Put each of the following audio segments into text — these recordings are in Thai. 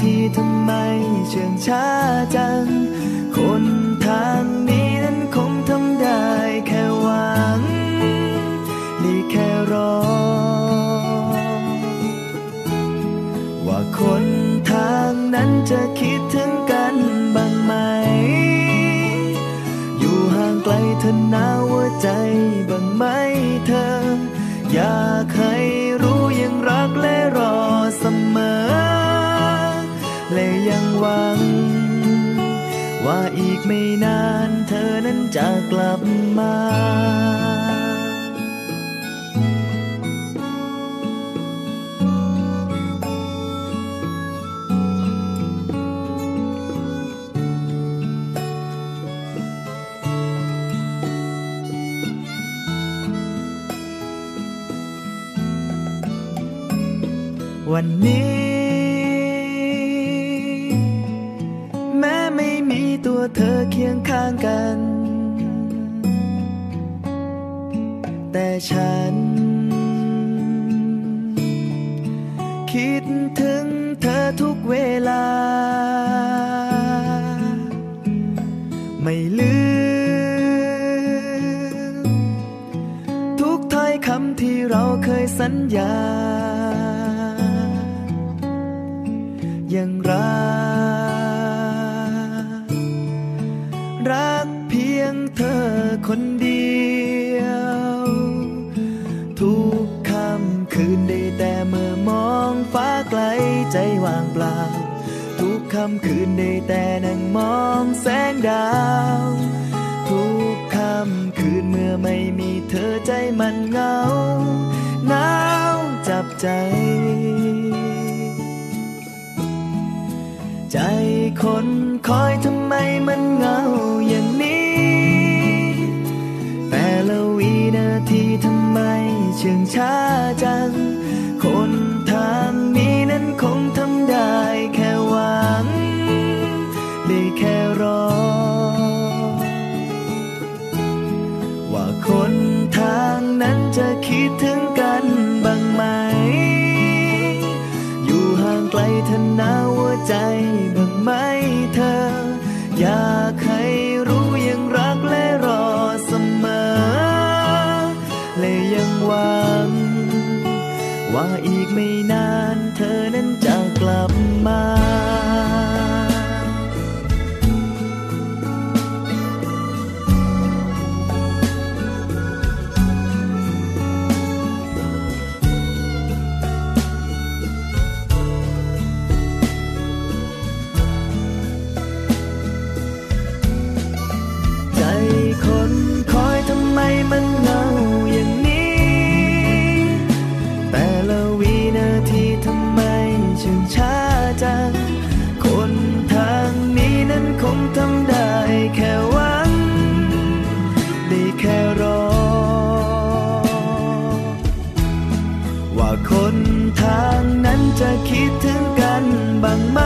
ทีทำไมเชื่องช้าจัง คนทางนี้นั้นคงทำได้แค่หวังได้แค่รอ ว่าคนทางนั้นจะคิดถึงกันบ้างไหม อยู่ห่างไกลเธอหนาวหัวใจบ้างไหม กลับมา วันนี้แม้ไม่มีตัวเธอเคียงข้างกัน ฉัน คิดถึงเธอทุกเวลา ไม่ลืม ทุกถ้อยคำที่เราเคยสัญญา ค่ำคืนได้แต่นั่งมองแสงดาว ทุกค่ำคืนเมื่อไม่มีเธอใจมันเหงาหนาวจับใจ ใจคนคอยทำไมมันเหงาอย่างนี้ แต่ละวินาทีทำไมเชื่องช้าจัง คนทางนี้นั้นคงทำได้แค่วังได้แค่ รอ ว่าคนทางนั้นจะคิดถึงกันบ้างไหม อยู่ห่างไกลเธอหนาวหัวใจบ้างไหมเธอ บ้างไหม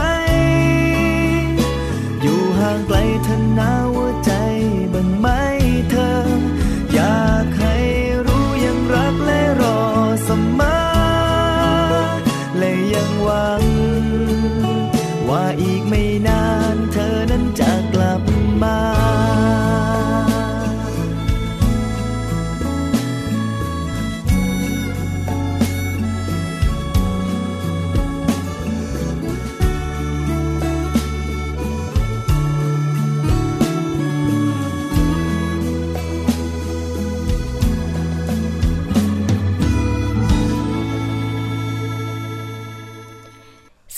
อยู่ห่างไกลเธอหนาว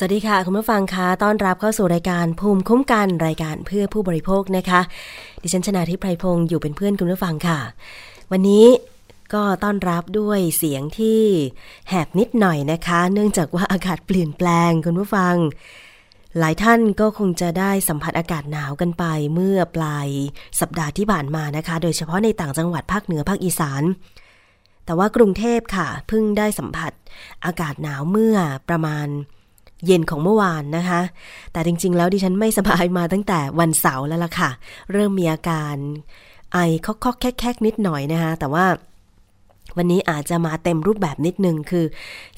วัสดีค่ะ คุณผู้ฟังคะต้อนรับเข้าสู่รายการภูมิคุ้มกันรายการเพื่อผู้บริโภคนะคะ ดิฉันชนาทิพไพรพงศ์อยู่เป็นเพื่อนคุณผู้ฟังค่ะ วันนี้ก็ต้อนรับด้วยเสียงที่แหบนิดหน่อยนะคะ เนื่องจากว่าอากาศเปลี่ยนแปลงคุณผู้ฟัง หลายท่านก็คงจะได้สัมผัสอากาศหนาวกันไปเมื่อปลายสัปดาห์ที่ผ่านมานะคะ โดยเฉพาะในต่างจังหวัดภาคเหนือภาคอีสานแต่ว่ากรุงเทพค่ะเพิ่งได้สัมผัสอากาศหนาวเมื่อประมาณ เย็นของเมื่อวานนะคะ แต่จริง ๆ แล้วดิฉันไม่สบายมาตั้งแต่วันเสาร์แล้วล่ะค่ะ เริ่มมีอาการไอคอกๆแคกๆนิดหน่อยนะคะ แต่ว่าวันนี้อาจจะมาเต็มรูปแบบนิดนึงคือ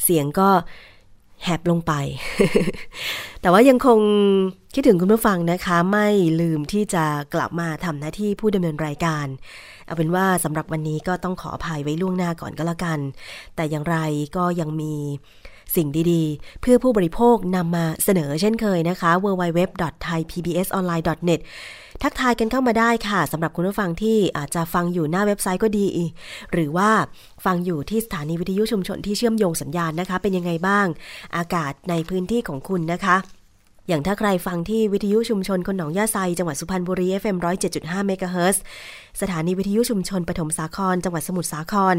เสียงก็แหบลงไป แต่ว่ายังคงคิดถึงคุณผู้ฟังนะคะ ไม่ลืมที่จะกลับมาทำหน้าที่ผู้ดำเนินรายการ เอาเป็นว่าสำหรับวันนี้ก็ต้องขออภัยไว้ล่วงหน้าก่อนก็แล้วกัน แต่อย่างไรก็ยังมี สิ่งดีๆ เพื่อผู้บริโภคนำมาเสนอเช่นเคยนะคะ www.thaipbsonline.net ทักทายกันเข้ามาได้ค่ะสำหรับคุณผู้ฟังที่อาจจะฟังอยู่หน้าเว็บไซต์ก็ดี หรือว่าฟังอยู่ที่สถานีวิทยุชุมชนที่เชื่อมโยงสัญญาณนะคะ เป็นยังไงบ้าง อากาศในพื้นที่ของคุณนะคะ อย่างถ้าใครฟังที่วิทยุชุมชนคนหนองยาไซจังหวัดสุพรรณบุรี FM 107.5เมกะเฮิรตซ์สถานีวิทยุชุมชนปฐมสาคร จังหวัดสมุทรสาคร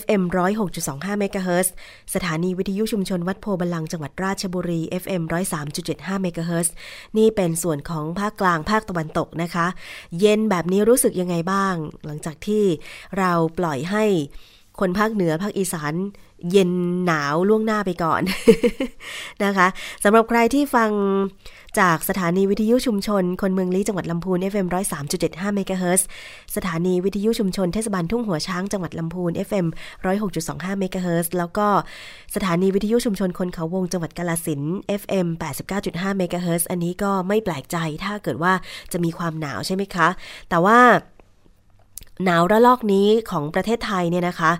FM 106.25เมกะเฮิรตซ์สถานีวิทยุชุมชนวัดโพบาลังจังหวัดราชบุรี FM 103.75เมกะเฮิรตซ์นี่เป็นส่วนของภาคกลางภาคตะวันตกนะคะ เย็นแบบนี้รู้สึกยังไงบ้าง หลังจากที่เราปล่อยให้ คนภาคเหนือภาคอีสานเย็นหนาวล่วงหน้าไปก่อนนะคะสำหรับใครที่ฟังจากสถานีวิทยุชุมชน คนเมืองลี้จังหวัดลำพูน FM 103.75เมกะเฮิรตซ์สถานีวิทยุชุมชนเทศบาลทุ่งหัวช้างจังหวัดลำพูน FM 106.25เมกะเฮิรตซ์แล้วก็สถานีวิทยุชุมชนคนเขาวงจังหวัดกาลสิน FM 89.5เมกะเฮิรตซ์อันนี้ก็ไม่แปลกใจถ้าเกิดว่าจะมีความหนาวใช่ไหมคะ แต่ว่า หนาวระลอกนี้ของประเทศไทยเนี่ยนะคะ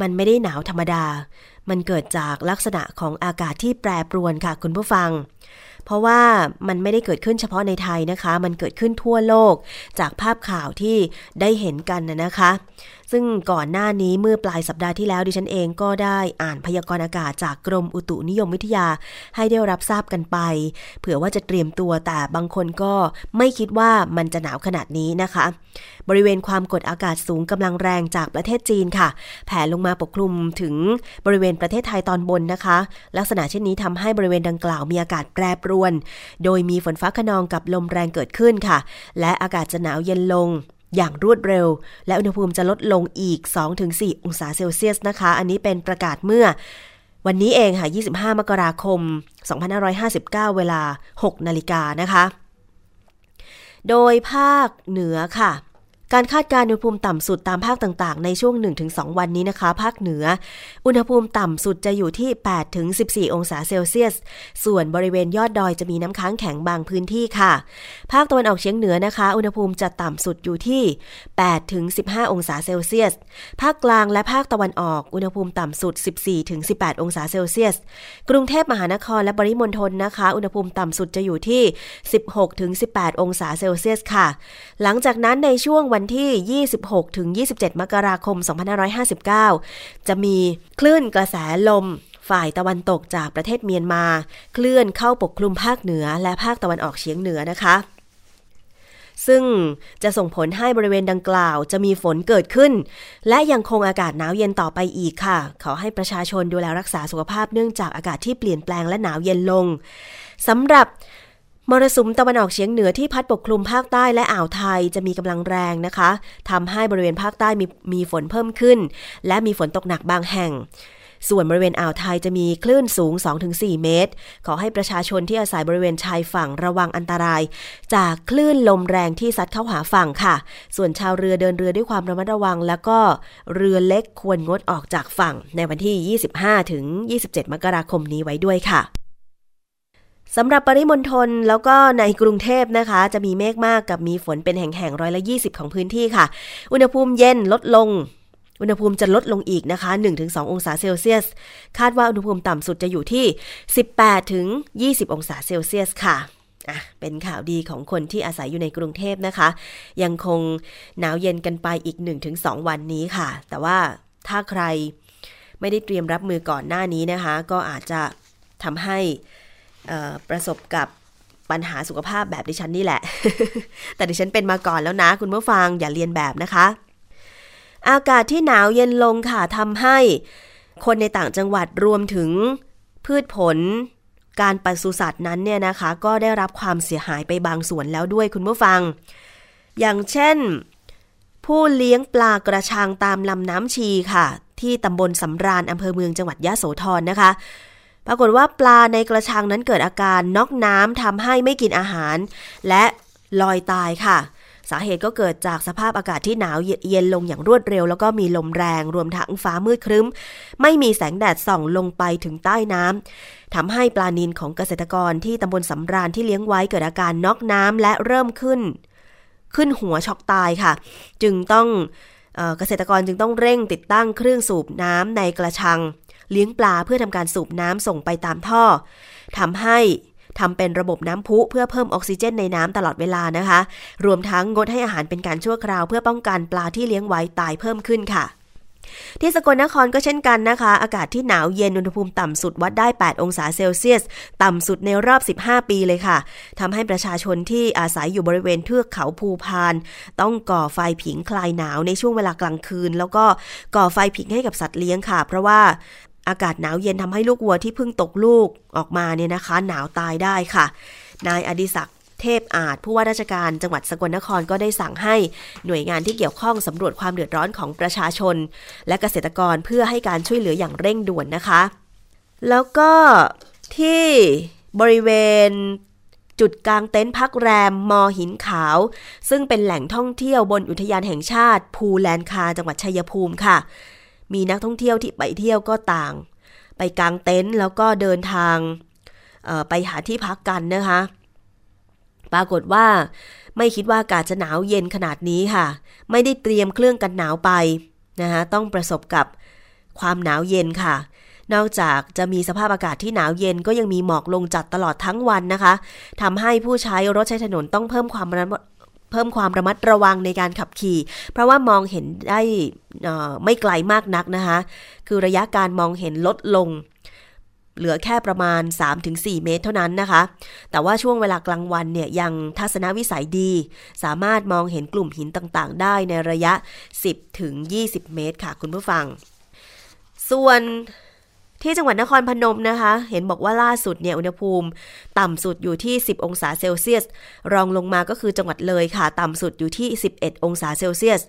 มันไม่ได้หนาวธรรมดา มันเกิดจากลักษณะของอากาศที่แปรปรวนค่ะคุณผู้ฟัง เพราะว่ามันไม่ได้เกิดขึ้นเฉพาะในไทยนะคะ มันเกิดขึ้นทั่วโลกจากภาพข่าวที่ได้เห็นกันนะคะ ซึ่งก่อนหน้านี้เมื่อปลายสัปดาห์ที่แล้วดิฉันเองก็ได้อ่านพยากรณ์อากาศจากกรมอุตุนิยมวิทยาให้ได้รับทราบกันไป เผื่อว่าจะเตรียมตัวแต่บางคนก็ไม่คิดว่ามันจะหนาวขนาดนี้นะคะ บริเวณความกดอากาศสูงกำลังแรงจากประเทศจีนค่ะ แผ่ลงมาปกคลุมถึงบริเวณประเทศไทยตอนบนนะคะ ลักษณะเช่นนี้ทำให้บริเวณดังกล่าวมีอากาศแปรปรวน โดยมีฝนฟ้าขนองกับลมแรงเกิดขึ้นค่ะ และอากาศจะหนาวเย็นลงอย่างรวดเร็ว และอุณหภูมิจะลดลงอีก 2-4 องศาเซลเซียสนะคะ อันนี้เป็นประกาศเมื่อวันนี้เองค่ะ 25 มกราคม 2559 เวลา 6 นาฬิกานะคะ โดยภาคเหนือค่ะ การคาดการณ์อุณหภูมิต่ำสุดตามภาคต่างๆ ในช่วง 1-2 วันนี้นะคะ ภาคเหนือ อุณหภูมิต่ำสุดจะอยู่ที่ 8-14 องศาเซลเซียส ส่วนบริเวณยอดดอยจะมีน้ำค้างแข็งบางพื้นที่ค่ะ ภาคตะวันออกเฉียงเหนือนะคะ อุณหภูมิจะต่ำสุดอยู่ที่ 8-15 องศาเซลเซียส ภาคกลางและภาคตะวันออก อุณหภูมิต่ำสุด 14-18 องศาเซลเซียส กรุงเทพมหานครและปริมณฑลนะคะ อุณหภูมิต่ำสุดจะอยู่ที่ 16-18 องศาเซลเซียสค่ะ หลังจากนั้นในช่วงวันที่ 26-27 มกราคม 2559 จะมีคลื่นกระแสลมฝ่ายตะวันตกจากประเทศเมียนมา เคลื่อนเข้าปกคลุมภาคเหนือและภาคตะวันออกเฉียงเหนือนะคะ ซึ่งจะส่งผลให้บริเวณดังกล่าวจะมีฝนเกิดขึ้น และยังคงอากาศหนาวเย็นต่อไปอีกค่ะ ขอให้ประชาชนดูแลรักษาสุขภาพเนื่องจากอากาศที่เปลี่ยนแปลงและหนาวเย็นลงสำหรับ มรสุมตะวันออกเฉียงเหนือที่พัดปกคลุมภาคใต้และอ่าวไทยจะมีกำลังแรงนะคะทำให้บริเวณภาคใต้มีมีฝนเพิ่มขึ้น และมีฝนตกหนักบางแห่ง ส่วนบริเวณอ่าวไทยจะมีคลื่นสูง 2-4 เมตร ขอให้ประชาชนที่อาศัยบริเวณชายฝั่งระวังอันตราย จากคลื่นลมแรงที่ซัดเข้าหาฝั่งค่ะ ส่วนชาวเรือเดินเรือด้วยความระมัดระวัง แล้วก็เรือเล็กควรงดออกจากฝั่งในวันที่ 25-27 มกราคมนี้ไว้ด้วยค่ะ สำหรับปริมณฑลแล้วก็ในกรุงเทพนะคะ จะมีเมฆมากกับมีฝนเป็นแห่งๆร้อยละ20 ของพื้นที่ค่ะ อุณหภูมิเย็นลดลง อุณหภูมิจะลดลงอีกนะคะ 1-2 องศาเซลเซียส คาดว่าอุณหภูมิต่ำสุดจะอยู่ที่ 18ถึง20 องศาเซลเซียสค่ะอะ เป็นข่าวดีของคนที่อาศัยอยู่ในกรุงเทพนะคะ ยังคงหนาวเย็นกันไปอีก 1-2 วันนี้ค่ะ แต่ว่าถ้าใครไม่ได้เตรียมรับมือก่อนหน้านี้นะคะ ก็อาจจะทำให้ ประสบกับปัญหาสุขภาพแบบดิฉันนี่แหละ แต่ดิฉันเป็นมาก่อนแล้วนะ คุณผู้ฟังอย่าเรียนแบบนะคะ อากาศที่หนาวเย็นลงค่ะทำให้คนในต่างจังหวัดรวมถึงพืชผลการปศุสัตว์นั้นเนี่ยนะคะ ก็ได้รับความเสียหายไปบางส่วนแล้วด้วยคุณผู้ฟัง อย่างเช่น ผู้เลี้ยงปลากระชังตามลำน้ำชีค่ะ ที่ตำบลสำราญอำเภอเมืองจังหวัดยะโสธรนะคะ ปรากฏว่าปลาในกระชังนั้นเกิดอาการน็อกน้ำทำให้ไม่กินอาหาร และลอยตายค่ะ สาเหตุก็เกิดจากสภาพอากาศที่หนาวเย็นลงอย่างรวดเร็ว แล้วก็มีลมแรงรวมทั้งฟ้ามืดครึ้ม ไม่มีแสงแดดส่องลงไปถึงใต้น้ำทำให้ปลานินของเกษตรกรที่ตำบลสำราญที่เลี้ยงไว้เกิดอาการน็อกน้ำและเริ่มขึ้น ขึ้นหัวช็อกตายค่ะ จึงต้องเกษตรกรจึงต้องเร่งติดตั้งเครื่องสูบน้ำในกระชัง เลี้ยงปลาเพื่อทำการสูบน้ำส่งไปตามท่อทำให้ทำเป็นระบบน้ำพุเพื่อเพิ่มออกซิเจนในน้ำตลอดเวลานะคะ รวมทั้งงดให้อาหารเป็นการชั่วคราว เพื่อป้องกันปลาที่เลี้ยงไว้ตายเพิ่มขึ้นค่ะ ที่สกลนครก็เช่นกันนะคะ อากาศที่หนาวเย็นอุณหภูมิต่ำสุดวัดได้ 8 องศาเซลเซียส ต่ำสุดในรอบ 15 ปีเลยค่ะทำให้ประชาชนที่อาศัยอยู่บริเวณเทือกเขาภูพาน ต้องก่อไฟผิงคลายหนาวในช่วงเวลากลางคืน แล้วก็ก่อไฟผิงให้กับสัตว์เลี้ยงค่ะ เพราะว่า อากาศหนาวเย็นทำให้ลูกวัวที่เพิ่งตกลูกออกมาเนี่ยนะคะ หนาวตายได้ค่ะ นายอดิศักดิ์เทพอาจผู้ว่าราชการจังหวัดสกลนครก็ได้สั่งให้หน่วยงานที่เกี่ยวข้องสำรวจความเดือดร้อนของประชาชน และเกษตรกรเพื่อให้การช่วยเหลืออย่างเร่งด่วนนะคะ แล้วก็ที่บริเวณจุดกลางเต็นท์พักแรมมอหินขาว ซึ่งเป็นแหล่งท่องเที่ยวบนอุทยานแห่งชาติ ภูแลนคาจังหวัดชัยภูมิค่ะ มีนักท่องเที่ยวที่ไปเที่ยวก็ต่าง ไปกางเต็นท์แล้วก็เดินทางไปหาที่พักกันนะคะ ปรากฏว่า ไม่คิดว่าอากาศจะหนาวเย็นขนาดนี้ค่ะ ไม่ได้เตรียมเครื่องกันหนาวไปนะคะต้องประสบกับความหนาวเย็นค่ะ นอกจากจะมีสภาพอากาศที่หนาวเย็นก็ยังมีหมอกลงจัดตลอดทั้งวันนะคะทำให้ผู้ใช้รถใช้ถนนต้องเพิ่มความระ เพิ่มความระมัดระวังในการขับขี่ เพราะว่ามองเห็นได้ไม่ไกลมากนักนะคะ คือระยะการมองเห็นลดลง เหลือแค่ประมาณ 3-4 เมตรเท่านั้นนะคะ แต่ว่าช่วงเวลากลางวันเนี่ยยังทัศนวิสัยดี สามารถมองเห็นกลุ่มหินต่างๆ ได้ในระยะ 10-20 เมตรค่ะคุณผู้ฟัง ส่วน ที่จังหวัดนครพนมนะคะ เห็นบอกว่าล่าสุดเนี่ยอุณหภูมิ ต่ำสุดอยู่ที่ 10 องศาเซลเซียส รองลงมาก็คือจังหวัดเลยค่ะ ต่ำสุดอยู่ที่ 11 องศาเซลเซียส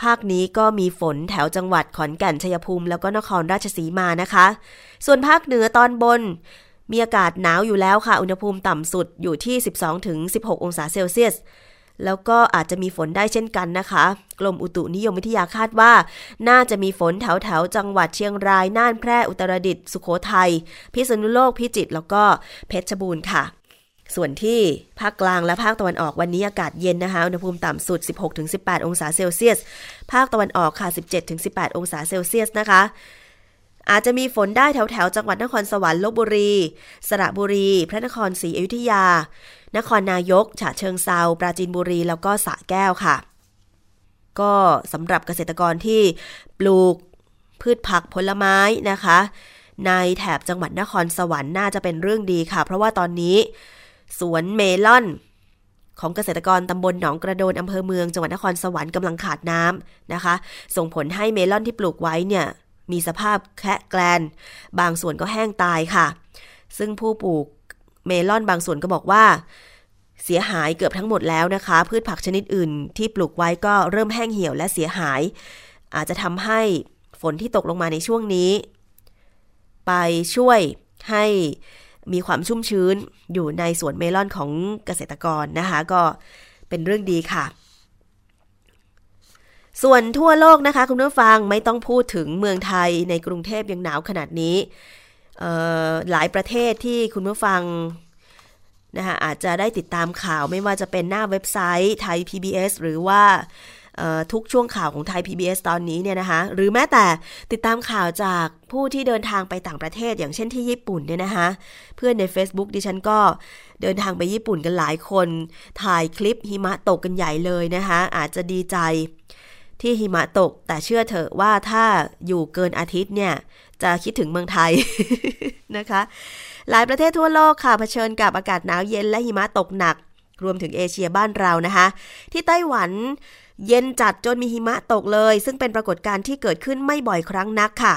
ภาคนี้ก็มีฝนแถวจังหวัดขอนแก่นชัยภูมิ แล้วก็นครราชสีมานะคะ ส่วนภาคเหนือตอนบน มีอากาศหนาวอยู่แล้วค่ะ อุณหภูมิต่ำสุดอยู่ที่ 12-16 องศาเซลเซียส แล้วก็อาจจะมีฝนได้เช่นกันนะคะ กรมอุตุนิยมวิทยาคาดว่า น่าจะมีฝนแถวแถวจังหวัดเชียงราย น่านแพร่อุตรดิตถ์สุโขทัย พิษณุโลกพิจิตรแล้วก็เพชรบูรณ์ค่ะ ส่วนที่ภาคกลางและภาคตะวันออกวันนี้อากาศเย็นนะคะ อุณหภูมิต่ำสุด 16-18 องศาเซลเซียส ภาคตะวันออกค่ะ 17-18 องศาเซลเซียสนะคะอาจจะมีฝนได้แถวแถวจังหวัดนครสวรรค์ลบบุรี สระบุรี พระนครศรีอยุธยา นครนายก ฉะเชิงเซาปราจีนบุรี แล้วก็สระแก้วค่ะ ก็สำหรับเกษตรกรที่ปลูกพืชผักผลไม้นะคะ ในแถบจังหวัดนครสวรรค์น่าจะเป็นเรื่องดีค่ะ เพราะว่าตอนนี้ สวนเมลอนของเกษตรกรตำบลหนองกระโดนอำเภอเมืองจังหวัดนครสวรรค์กำลังขาดน้ำนะคะ ส่งผลให้เมลอนที่ปลูกไว้เนี่ยมีสภาพแคะแกลน บางส่วนก็แห้งตายค่ะ ซึ่งผู้ปลูก เมลอนบางส่วนก็บอกว่า เสียหายเกือบทั้งหมดแล้วนะคะ พืชผักชนิดอื่นที่ปลูกไว้ก็เริ่มแห้งเหี่ยวและเสียหาย อาจจะทำให้ฝนที่ตกลงมาในช่วงนี้ ไปช่วยให้มีความชุ่มชื้นอยู่ในสวนเมลอนของเกษตรกรนะคะ ก็เป็นเรื่องดีค่ะ ส่วนทั่วโลกนะคะ คุณผู้ฟังไม่ต้องพูดถึงเมืองไทยในกรุงเทพยังหนาวขนาดนี้ หลายประเทศที่คุณผู้ฟังนะคะอาจจะได้ติดตามข่าวไม่ว่าจะเป็นหน้าเว็บไซต์ไทย PBS หรือว่าทุกช่วงข่าวของไทย PBS ตอนนี้เนี่ยนะคะหรือแม้แต่ติดตามข่าวจากผู้ที่เดินทางไปต่างประเทศ อย่างเช่นที่ญี่ปุ่นเนี่ยนะคะเพื่อนใน Facebook ดิฉันก็เดินทางไปญี่ปุ่นกันหลายคน ถ่ายคลิปหิมะตกกันใหญ่เลยนะคะอาจจะดีใจที่หิมะตก แต่เชื่อเถอะว่าถ้าอยู่เกินอาทิตย์เนี่ย จะคิดถึงเมืองไทยนะคะ หลายประเทศทั่วโลกค่ะเผชิญกับอากาศหนาวเย็นและหิมะตกหนัก รวมถึงเอเชียบ้านเรานะคะ ที่ไต้หวันเย็นจัดจนมีหิมะตกเลย ซึ่งเป็นปรากฏการณ์ที่เกิดขึ้นไม่บ่อยครั้งนักค่ะ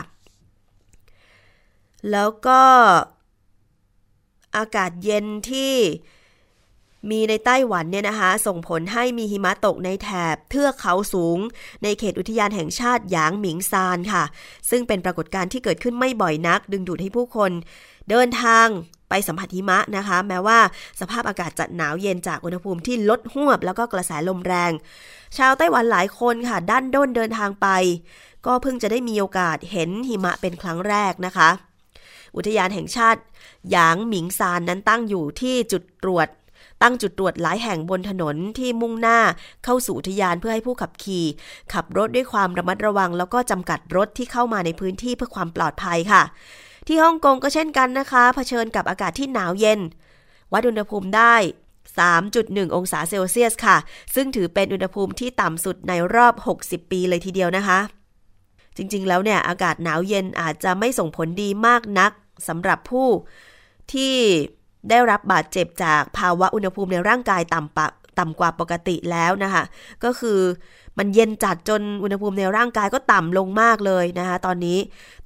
แล้วก็อากาศเย็นที่ มีในไต้หวันเนี่ยนะคะ ส่งผลให้มีหิมะตกในแถบเทือกเขาสูง ในเขตอุทยานแห่งชาติหยางหมิงซานค่ะ ซึ่งเป็นปรากฏการณ์ที่เกิดขึ้นไม่บ่อยนัก ดึงดูดให้ผู้คน เดินทางไปสัมผัสหิมะนะคะ แม้ว่าสภาพอากาศจะหนาวเย็นจากอุณหภูมิที่ลดหวบ แล้วก็กระแสลมแรง ชาวไต้หวันหลายคนค่ะ ด้านด้นเดินทางไป ก็เพิ่งจะได้มีโอกาสเห็นหิมะเป็นครั้งแรกนะคะ อุทยานแห่งชาติหยางหมิงซานนั้นตั้งอยู่ที่จุดตรวจ ตั้งจุดตรวจหลายแห่งบนถนนที่มุ่งหน้าเข้าสู่ทยานเพื่อให้ผู้ขับขี่ ขับรถด้วยความระมัดระวัง แล้วก็จำกัดรถที่เข้ามาในพื้นที่เพื่อความปลอดภัยค่ะ ที่ฮ่องกงก็เช่นกันนะคะเผชิญกับอากาศที่หนาวเย็น วัดอุณหภูมิได้ 3.1 องศาเซลเซียสค่ะ ซึ่งถือเป็นอุณหภูมิที่ต่ำสุดในรอบ 60 ปีเลยทีเดียวนะคะ จริงๆ แล้วเนี่ยอากาศหนาวเย็นอาจจะไม่ส่งผลดีมากนักสำหรับผู้ที่ ได้รับบาดเจ็บจากภาวะอุณหภูมิในร่างกายต่ำปะต่ำกว่าปกติแล้วนะคะ ก็คือมันเย็นจัดจนอุณหภูมิในร่างกายก็ต่ำลงมากเลยนะคะ ตอนนี้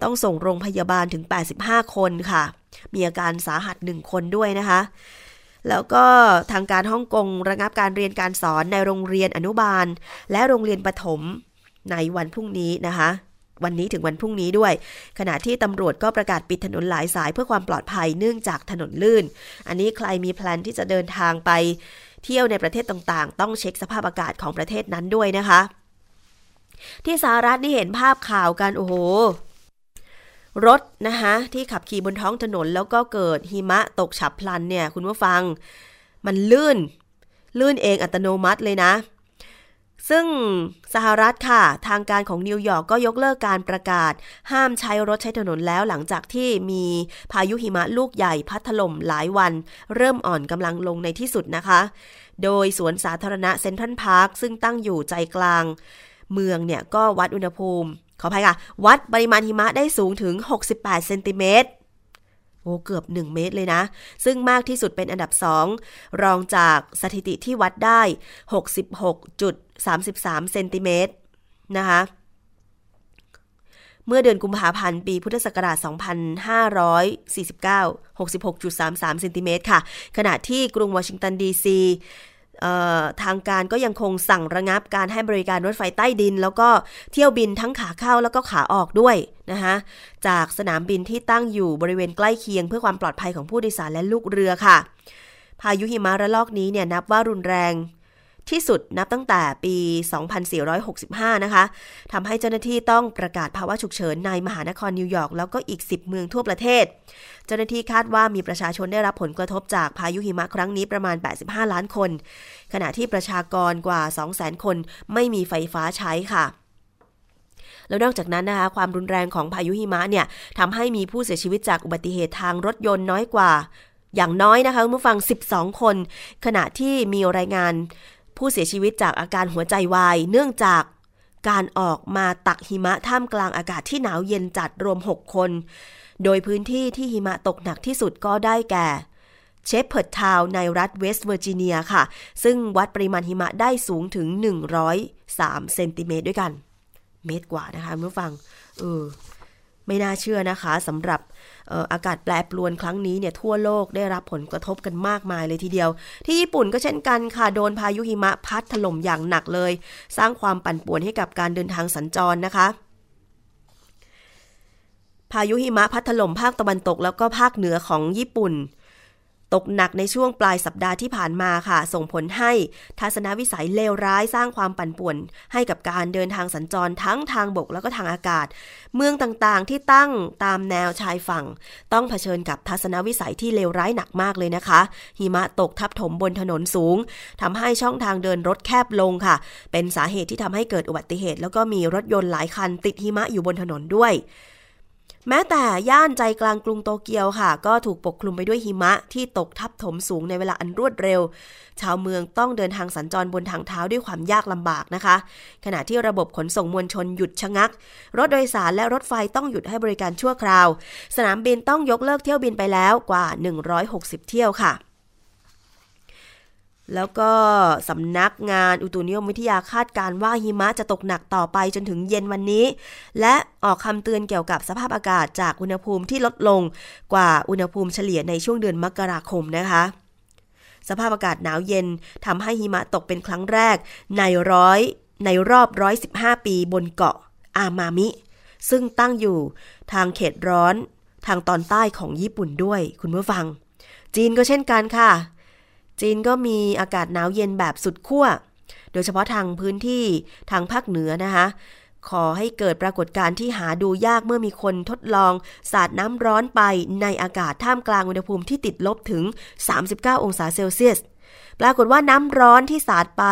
ต้องส่งโรงพยาบาลถึง 85 คนค่ะ มีอาการสาหัสหนึ่งคนด้วยนะคะ แล้วก็ทางการฮ่องกงระงับการเรียนการสอนในโรงเรียนอนุบาล และโรงเรียนประถมในวันพรุ่งนี้นะคะ วันนี้ถึงวันพรุ่งนี้ด้วย ขณะที่ตำรวจก็ประกาศปิดถนนหลายสายเพื่อความปลอดภัยเนื่องจากถนนลื่น อันนี้ใครมีแพลนที่จะเดินทางไปเที่ยวในประเทศต่างๆ ต้องเช็คสภาพอากาศของประเทศนั้นด้วยนะคะ ที่สหรัฐนี่เห็นภาพข่าวกันโอ้โหรถนะคะที่ขับขี่บนท้องถนนแล้วก็เกิดหิมะตกฉับพลันเนี่ยคุณผู้ฟัง มันลื่น ลื่นเองอัตโนมัติเลยนะ ซึ่งสหรัฐค่ะ ทางการของนิวยอร์กก็ยกเลิกการประกาศ ห้ามใช้รถใช้ถนนแล้วหลังจากที่มีพายุหิมะลูกใหญ่พัดถล่มหลายวัน เริ่มอ่อนกำลังลงในที่สุดนะคะ โดยสวนสาธารณะเซนทรัลพาร์คซึ่งตั้งอยู่ใจกลาง เมืองเนี่ยก็วัดอุณหภูมิ ขออภัยค่ะ วัดปริมาณหิมะได้สูงถึง 68 เซนติเมตรโอ้เกือบ 1 เมตรเลยนะ ซึ่งมากที่สุดเป็นอันดับ 2 รองจากสถิติที่วัดได้ 33เซนติเมตรนะคะเมื่อเดือนกุมภาพันธ์ปีพุทธศักราช 2549 66.33เซนติเมตรค่ะ ขณะที่กรุงวอชิงตันดีซีทางการก็ยังคงสั่งระงับการให้บริการรถไฟใต้ดิน แล้วก็เที่ยวบินทั้งขาเข้าแล้วก็ขาออกด้วยนะคะจากสนามบินที่ตั้งอยู่บริเวณใกล้เคียงเพื่อความปลอดภัยของผู้โดยสารและลูกเรือค่ะ พายุหิมะระลอกนี้เนี่ยนับว่ารุนแรง ที่สุดนับตั้งแต่ปี 2465 นะคะทำให้เจ้าหน้าที่ต้องประกาศภาวะฉุกเฉินในมหานครนิวยอร์กแล้วก็อีก 10 เมืองทั่วประเทศ เจ้าหน้าที่คาดว่ามีประชาชนได้รับผลกระทบจากพายุหิมะครั้งนี้ประมาณ 85 ล้านคน ขณะที่ประชากรกว่า 200,000 คนไม่มีไฟฟ้าใช้ค่ะแล้วนอกจากนั้นนะคะความรุนแรงของพายุหิมะเนี่ยทำให้มีผู้เสียชีวิตจากอุบัติเหตุทางรถยนต์น้อยกว่า อย่างน้อยนะคะเมื่อฟัง 12 คน ขณะที่มีรายงาน ผู้เสียชีวิตจากอาการหัวใจวายเนื่องจากการออกมาตักหิมะท่ามกลางอากาศที่หนาวเย็นจัดรวม 6 คน โดยพื้นที่ที่หิมะตกหนักที่สุดก็ได้แก่เชฟเพิร์ดทาวในรัฐเวสต์เวอร์จิเนียค่ะ ซึ่งวัดปริมาณหิมะได้สูงถึง 103 เซนติเมตรด้วยกัน เมตรกว่านะคะเมื่อฟัง เออ ไม่น่าเชื่อนะคะสำหรับอากาศแปรปรวนครั้งนี้เนี่ยทั่วโลกได้รับผลกระทบกันมากมายเลยทีเดียว ที่ญี่ปุ่นก็เช่นกันค่ะ โดนพายุหิมะพัดถล่มอย่างหนักเลย สร้างความปั่นป่วนให้กับการเดินทางสัญจรนะคะพายุหิมะพัดถล่มภาคตะวันตกแล้วก็ภาคเหนือของญี่ปุ่น ตกหนักในช่วงปลายสัปดาห์ที่ผ่านมาค่ะ ส่งผลให้ทัศนวิสัยเลวร้ายสร้างความปั่นป่วน ให้กับการเดินทางสัญจรทั้งทางบกแล้วก็ทางอากาศ เมืองต่างๆที่ตั้งตามแนวชายฝั่ง ต้องเผชิญกับทัศนวิสัยที่เลวร้ายหนักมากเลยนะคะ หิมะตกทับถมบนถนนสูงทำให้ช่องทางเดินรถแคบลงค่ะ เป็นสาเหตุที่ทำให้เกิดอุบัติเหตุ แล้วก็มีรถยนต์หลายคันติดหิมะอยู่บนถนนด้วย แม้แต่ย่านใจกลางกรุงโตเกียวค่ะ ก็ถูกปกคลุมไปด้วยหิมะที่ตกทับถมสูงในเวลาอันรวดเร็ว ชาวเมืองต้องเดินทางสัญจรบนทางเท้าด้วยความยากลำบากนะคะ ขณะที่ระบบขนส่งมวลชนหยุดชะงัก รถโดยสารและรถไฟต้องหยุดให้บริการชั่วคราว สนามบินต้องยกเลิกเที่ยวบินไปแล้วกว่า 160 เที่ยวค่ะ แล้วก็สำนักงานอุตุนิยมวิทยาคาดการว่าหิมะจะตกหนักต่อไปจนถึงเย็นวันนี้ และออกคำเตือนเกี่ยวกับสภาพอากาศจากอุณหภูมิที่ลดลงกว่าอุณหภูมิเฉลี่ยในช่วงเดือนมกราคมนะคะ สภาพอากาศหนาวเย็นทำให้หิมะตกเป็นครั้งแรก ในร้อยในรอบ 115 ปีบนเกาะอามามิ ซึ่งตั้งอยู่ทางเขตร้อนทางตอนใต้ของญี่ปุ่นด้วย คุณผู้ฟัง จีนก็เช่นกันค่ะ จีนก็มีอากาศหนาวเย็นแบบสุดขั้ว โดยเฉพาะทางพื้นที่ทางภาคเหนือนะคะ ขอให้เกิดปรากฏการณ์ที่หาดูยากเมื่อมีคนทดลอง สาดน้ำร้อนไปในอากาศท่ามกลางอุณหภูมิที่ติดลบถึง 39 องศาเซลเซียส ปรากฏว่าน้ำร้อนที่สาดไป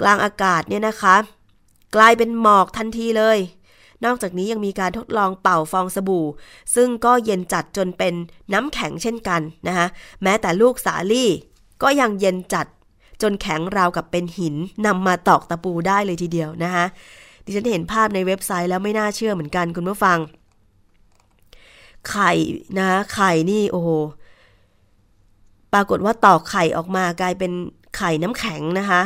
กลางอากาศเนี่ยนะคะ กลายเป็นหมอกทันทีเลย นอกจากนี้ยังมีการทดลองเป่าฟองสบู่ ซึ่งก็เย็นจัดจนเป็นน้ำแข็งเช่นกันนะคะแม้แต่ลูกสาลี่ ก็ยังเย็นจัดจนแข็งราวกับเป็นหินนำมาตอกตะปูได้เลยทีเดียวนะคะดิฉันเห็นภาพในเว็บไซต์แล้วไม่น่าเชื่อเหมือนกันคุณผู้ฟัง ไข่นะไข่นี่โอ้โหปรากฏว่าตอกไข่ออกมากลายเป็นไข่น้ำแข็งนะคะ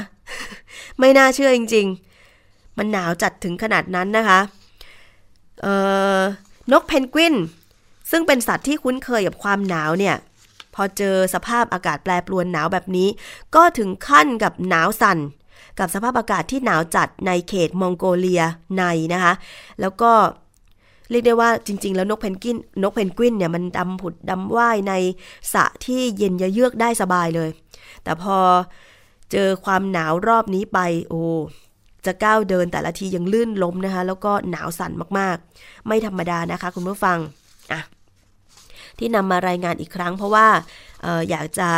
ไม่น่าเชื่อจริง ๆ มันหนาวจัดถึงขนาดนั้นนะคะ นกเพนกวิน ซึ่งเป็นสัตว์ที่คุ้นเคยกับความหนาวเนี่ย พอเจอสภาพอากาศแปรปรวนหนาวแบบนี้ ก็ถึงขั้นกับหนาวสั่น กับสภาพอากาศที่หนาวจัดในเขตมองโกเลียในนะคะ แล้วก็เรียกได้ว่าจริง ๆ แล้วนกเพนกวิน นกเพนกวินเนี่ยมันดำผุดดำว่ายในสระที่เย็นเยือกได้สบายเลย แต่พอเจอความหนาวรอบนี้ไป โอ้ จะก้าวเดินแต่ละทียังลื่นล้มนะคะ แล้วก็หนาวสั่นมากๆ ไม่ธรรมดานะคะ คุณผู้ฟังอะที่นำมารายงานอีกครั้ง เพราะว่าอออยากจะ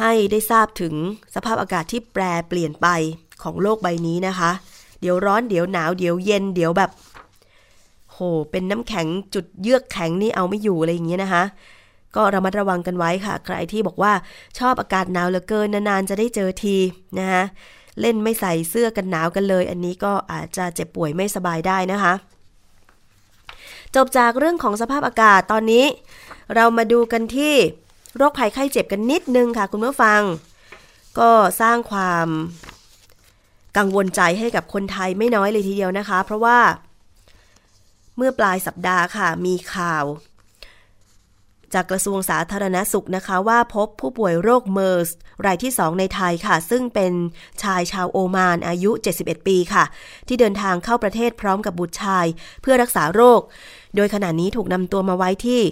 ให้ได้ทราบถึงสภาพอากาศที่แปรเปลี่ยนไปของโลกใบนี้นะคะ เดี๋ยวร้อนเดี๋ยวหนาวเดี๋ยวเย็นเดี๋ยวแบบ โห เป็นน้ำแข็งจุดเยือกแข็งนี่เอาไม่อยู่อะไรอย่างเงี้ยนะคะ ก็ระมัดระวังกันไว้ค่ะ ใครที่บอกว่าชอบอากาศหนาวเหลือเกินนานๆจะได้เจอทีนะคะ เล่นไม่ใส่เสื้อกันหนาวกันเลย อันนี้ก็อาจจะเจ็บป่วยไม่สบายได้นะคะ จบจากเรื่องของสภาพอากาศตอนนี้ เรามาดูกันที่โรคภัยไข้เจ็บกันนิดนึงค่ะ คุณผู้ฟัง ก็สร้างความกังวลใจให้กับคนไทยไม่น้อยเลยทีเดียวนะคะ เพราะว่าเมื่อปลายสัปดาห์ค่ะมีข่าว จากกระทรวงสาธารณสุขนะคะว่าพบผู้ป่วยโรคเมอร์สรายที่ 2 ในไทยค่ะ ซึ่งเป็นชายชาวโอมานอายุ 71 ปีค่ะ ที่เดินทางเข้าประเทศพร้อมกับบุตรชายเพื่อรักษาโรค โดยขณะนี้ถูกนำตัวมาไว้ที่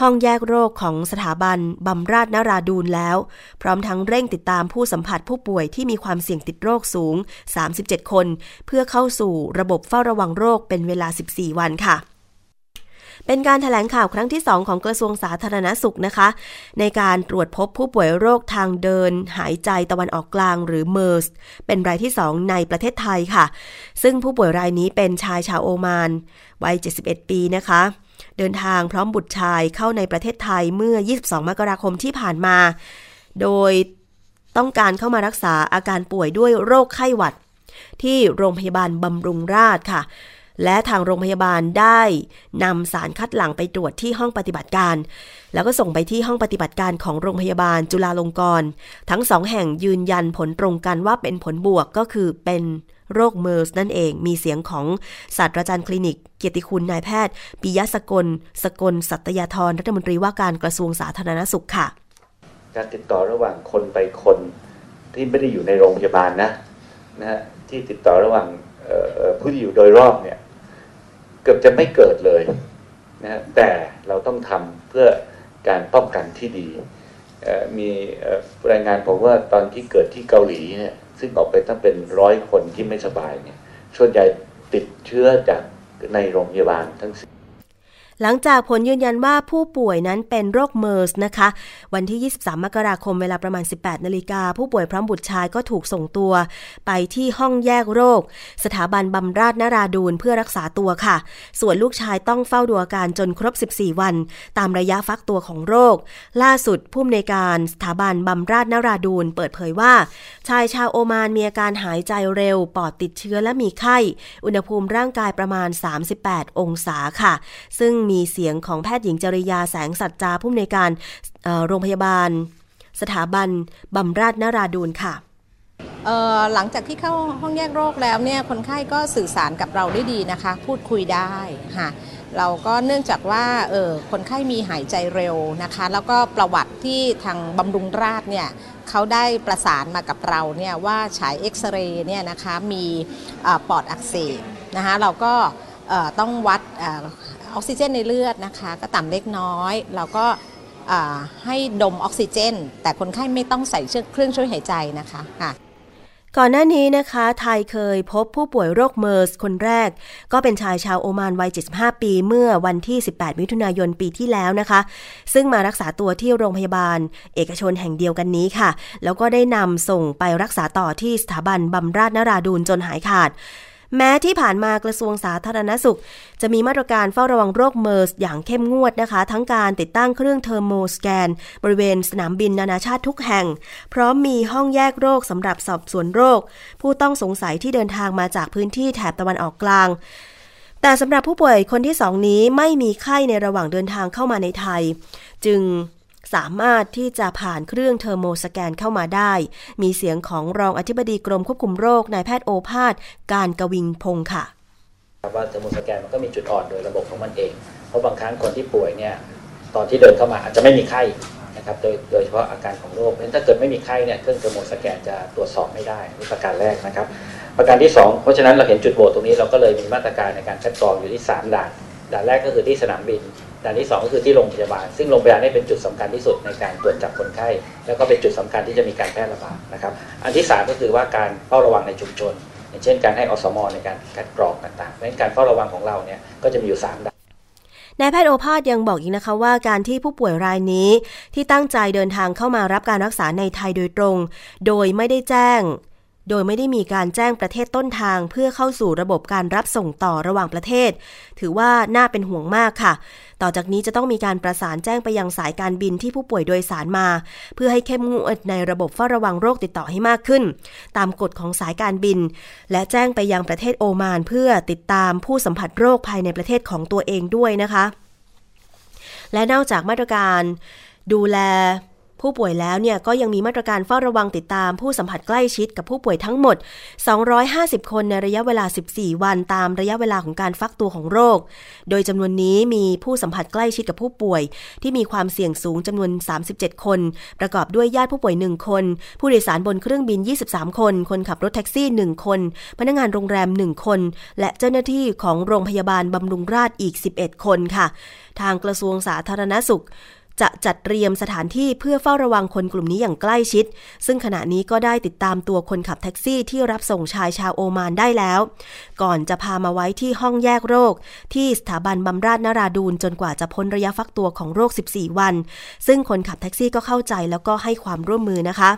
ห้องแยกโรคของสถาบันบำราศนาราดูนแล้ว พร้อมทั้งเร่งติดตามผู้สัมผัสผู้ป่วยที่มีความเสี่ยงติดโรคสูง 37 คน เพื่อเข้าสู่ระบบเฝ้าระวังโรคเป็นเวลา 14 วันค่ะ เป็นการถแถลงข่าวครั้งที่ 2 ของกระทรวงสาธารณสุขนะคะ ในการตรวจพบผู้ป่วยโรคทางเดิน หายใจตะวันออกกลางหรือเมอร์สเป็นรายที่ 2 ในประเทศไทยค่ะ ซึ่งผู้ป่วยรายนี้เป็นชายชาวโอมานวัย 71 ปีนะคะเดินทางพร้อมบุตรชายเข้าในประเทศไทยเมื่อ 22 มกราคมที่ผ่านมา โดยต้องการเข้ามารักษาอาการป่วยด้วยโรคไข้หวัด ที่โรงพยาบาลบำรุงราษฎร์ค่ะ และทางโรงพยาบาลได้นำสารคัดหลั่งไปตรวจที่ห้องปฏิบัติการ แล้วก็ส่งไปที่ห้องปฏิบัติการของโรงพยาบาลจุฬาลงกรณ์ทั้งสองแห่งยืนยันผลตรงกันว่าเป็นผลบวกก็คือเป็นโรคเมอร์สนั่นเอง มีเสียงของศาสตราจารย์คลินิก เกียรติคุณนายแพทย์ปิยะสกล สกล สัตยาธรรัฐมนตรีว่าการกระทรวงสาธารณสุขค่ะ การติดต่อระหว่างคนไปคนที่ไม่ได้อยู่ในโรงพยาบาลนะนะฮะที่ติดต่อระหว่างผู้ที่อยู่โดยรอบเนี่ย เกือบจะไม่เกิดเลยนะฮะแต่เราต้องทำเพื่อการป้องกันที่ดี มีรายงานผมว่าตอนที่เกิดที่เกาหลีเนี่ยซึ่งออกไปตั้งเป็นร้อยคนที่ไม่สบายเนี่ยส่วนใหญ่ติดเชื้อจากในโรงพยาบาลทั้งสิ้น หลังจากผลยืนยันว่าผู้ป่วยนั้นเป็นโรคเมอร์สนะคะ วันที่ 23 มกราคมเวลาประมาณ 18 นาฬิกา ผู้ป่วยพร้อมบุตรชายก็ถูกส่งตัว ไปที่ห้องแยกโรค สถาบันบำราศนาราดูนเพื่อรักษาตัวค่ะ ส่วนลูกชายต้องเฝ้าดูอาการจนครบ 14 วัน ตามระยะฟักตัวของโรค ล่าสุดผู้อำนวยการสถาบันบำราศนาราดูนเปิดเผยว่า ชายชาวโอมานมีอาการหายใจเร็ว ปอดติดเชื้อและมีไข้ อุณหภูมิร่างกายประมาณ 38 องศาค่ะ ซึ่งมีเสียงของแพทย์หญิงจริยาแสงสัจจาผู้อำนวยการโรงพยาบาล สถาบันบำราศนาราดูนค่ะหลังจากที่เข้าห้องแยกโรคแล้วเนี่ยคนไข้ก็สื่อสารกับเราได้ดีนะคะ พูดคุยได้ค่ะเราก็เนื่องจากว่าเออคนไข้มีหายใจเร็วนะคะ แล้วก็ประวัติที่ทางบำรุงราชเนี่ยเขาได้ประสานมากับเราเนี่ยว่าฉายเอ็กซเรย์เนี่ยนะคะมีปอดอักเสบนะคะเราก็ต้องวัด ออกซิเจนในเลือดนะคะก็ต่ำเล็กน้อย เราก็ให้ดมออกซิเจน แต่คนไข้ไม่ต้องใส่เครื่องช่วยหายใจนะคะค่ะก่อนหน้านี้นะคะ ไทยเคยพบผู้ป่วยโรคเมอร์สคนแรก ก็เป็นชายชาวโอมานวัย 75 ปีเมื่อวันที่ 18 มิถุนายนปีที่แล้วนะคะ ซึ่งมารักษาตัวที่โรงพยาบาล เอกชนแห่งเดียวกันนี้ค่ะ แล้วก็ได้นำส่งไปรักษาต่อที่สถาบันบำราศนราดูนจนหายขาด แม้ที่ผ่านมากระทรวงสาธารณสุข จะมีมาตรการเฝ้าระวังโรคเมอร์สอย่างเข้มงวดนะคะ ทั้งการติดตั้งเครื่องเทอร์โมสแกน บริเวณสนามบินนานาชาติทุกแห่ง พร้อมมีห้องแยกโรคสำหรับสอบสวนโรค ผู้ต้องสงสัยที่เดินทางมาจากพื้นที่แถบตะวันออกกลางแต่สำหรับผู้ป่วยคนที่สองนี้ไม่มีไข้ในระหว่างเดินทางเข้ามาในไทย จึง สามารถที่จะผ่านเครื่องเทอร์โมสแกนเข้ามาได้ มีเสียงของรองอธิบดีกรมควบคุมโรคนายแพทย์โอภาส การย์กวินพงศ์ค่ะว่าเทอร์โมสแกนมันก็มีจุดอ่อนโดยระบบของมันเอง เพราะบางครั้งคนที่ป่วยเนี่ยตอนที่เดินเข้ามาอาจจะไม่มีไข้นะครับโดยโดยเฉพาะอาการของโรคเพราะฉะนั้นถ้าเกิดไม่มีไข้เนี่ยเครื่องเทอร์โมสแกนจะตรวจสอบไม่ได้นี่ประการแรกนะครับ ประการที่ 2 เพราะฉะนั้นเราเห็นจุดโหว่ตรงนี้เราก็เลยมีมาตรการในการคัดกรองอยู่ที่ 3 ด่าน ด่านแรกก็คือที่สนามบิน ด่านที่ 2 ก็คือที่โรงพยาบาล ซึ่งโรงพยาบาลนี่เป็นจุดสำคัญที่สุดในการตรวจจับคนไข้ แล้วก็เป็นจุดสำคัญที่จะมีการแพร่ระบาดนะครับ อันที่ 3 ก็คือว่าการเฝ้าระวังในชุมชน อย่างเช่น การให้อสมในการคัดกรองต่างๆเพราะฉะนั้นการเฝ้าระวังของเราเนี่ยก็จะมีอยู่ 3ด่านนายแพทย์โอภาสยังบอกอีกนะคะว่าการที่ผู้ป่วยรายนี้ที่ตั้งใจเดินทางเข้ามารับการรักษาในไทยโดยตรง โดยไม่ได้แจ้ง โดยไม่ได้มีการแจ้งประเทศต้นทางเพื่อเข้าสู่ระบบการรับส่งต่อระหว่างประเทศ ถือว่าน่าเป็นห่วงมากค่ะ ต่อจากนี้จะต้องมีการประสานแจ้งไปยังสายการบินที่ผู้ป่วยโดยสารมา เพื่อให้เข้มงวดในระบบเฝ้าระวังโรคติดต่อให้มากขึ้น ตามกฎของสายการบิน และแจ้งไปยังประเทศโอมาน เพื่อติดตามผู้สัมผัสโรคภายในประเทศของตัวเองด้วยนะคะ และนอกจากมาตรการดูแล ผู้ป่วยแล้วเนี่ยก็ยังมีมาตรการเฝ้าระวังติดตามผู้สัมผัสใกล้ชิดกับผู้ป่วยทั้งหมด 250 คนในระยะเวลา 14 วันตามระยะเวลาของการฟักตัวของโรค โดยจำนวนนี้มีผู้สัมผัสใกล้ชิดกับผู้ป่วย ที่มีความเสี่ยงสูงจำนวน 37 คน ประกอบด้วยญาติผู้ป่วย 1 คน ผู้โดยสารบนเครื่องบิน 23 คน คนขับรถแท็กซี่ 1 คน พนักงานโรงแรม 1 คน และเจ้าหน้าที่ของโรงพยาบาลบำรุงราษฎร์อีก 11 คนค่ะ ทางกระทรวงสาธารณสุข จะจัดเตรียมสถานที่เพื่อเฝ้าระวังคนกลุ่มนี้อย่างใกล้ชิด ซึ่งขณะนี้ก็ได้ติดตามตัวคนขับแท็กซี่ที่รับส่งชายชาวโอมานได้แล้ว ก่อนจะพามาไว้ที่ห้องแยกโรค ที่สถาบันบำราศนาราดูนจนกว่าจะพ้นระยะฟักตัวของโรค 14 วัน ซึ่งคนขับแท็กซี่ก็เข้าใจแล้วก็ให้ความร่วมมือนะคะ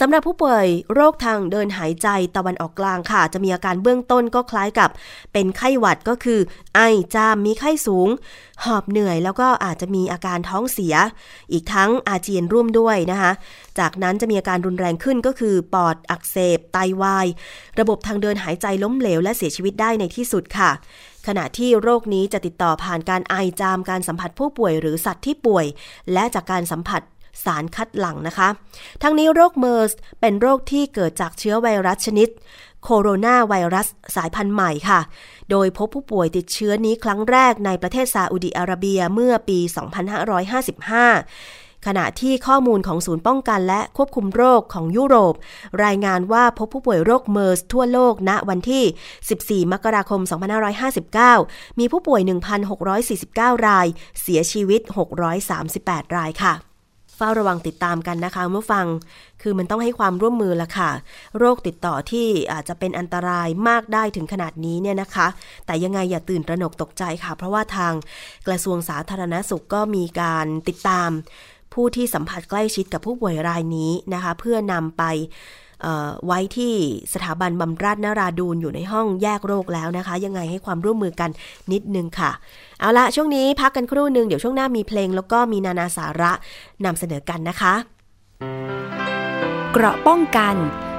สำหรับผู้ป่วยโรคทางเดินหายใจตะวันออกกลางค่ะ จะมีอาการเบื้องต้นก็คล้ายกับ เป็นไข้หวัดก็คือ ไอจามมีไข้สูง หอบเหนื่อยแล้วก็อาจจะมีอาการท้องเสีย อีกทั้งอาเจียนร่วมด้วยนะคะ จากนั้นจะมีอาการรุนแรงขึ้นก็คือ ปอดอักเสบ ไตาวาย ระบบทางเดินหายใจล้มเหลว และเสียชีวิตได้ในที่สุดค่ะขณะที่โรคนี้จะติดต่อผ่านการไอจามการสัมผัสผู้ป่วยหรือสัตว์ที่ป่วย และจากการสัมผัส สารคัดหลั่งนะคะ ทั้งนี้โรคเมอร์สเป็นโรคที่เกิดจากเชื้อไวรัสชนิด โคโรนาไวรัสสายพันธุ์ใหม่ค่ะ โดยพบผู้ป่วยติดเชื้อนี้ครั้งแรกในประเทศซาอุดิอาระเบียเมื่อปี 2555ขณะที่ข้อมูลของศูนย์ป้องกันและควบคุมโรคของยุโรป รายงานว่าพบผู้ป่วยโรคเมอร์สทั่วโลกณวันที่ 14 มกราคม 2559 มีผู้ป่วย 1,649 ราย เสียชีวิต 638 รายค่ะ เฝ้าระวังติดตามกันนะคะเมื่อฟัง คือมันต้องให้ความร่วมมือละค่ะ โรคติดต่อที่อาจจะเป็นอันตรายมากได้ถึงขนาดนี้เนี่ยนะคะ แต่ยังไงอย่าตื่นตระหนกตกใจค่ะ เพราะว่าทางกระทรวงสาธารณสุขก็มีการติดตามผู้ที่สัมผัสใกล้ชิดกับผู้ป่วยรายนี้นะคะ เพื่อนำไป ไว้ที่สถาบันบำราศนาราดูนอยู่ในห้องแยกโรคแล้วนะคะ ยังไงให้ความร่วมมือกันนิดนึงค่ะ เอาละช่วงนี้พักกันครู่หนึ่งเดี๋ยวช่วงหน้ามีเพลง แล้วก็มีนานาสาระนำเสนอกันนะคะ เกราะป้องกัน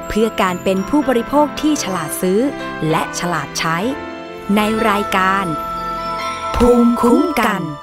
เพื่อการเป็นผู้บริโภคที่ฉลาดซื้อ และฉลาดใช้ ในรายการ ภูมิคุ้มกันก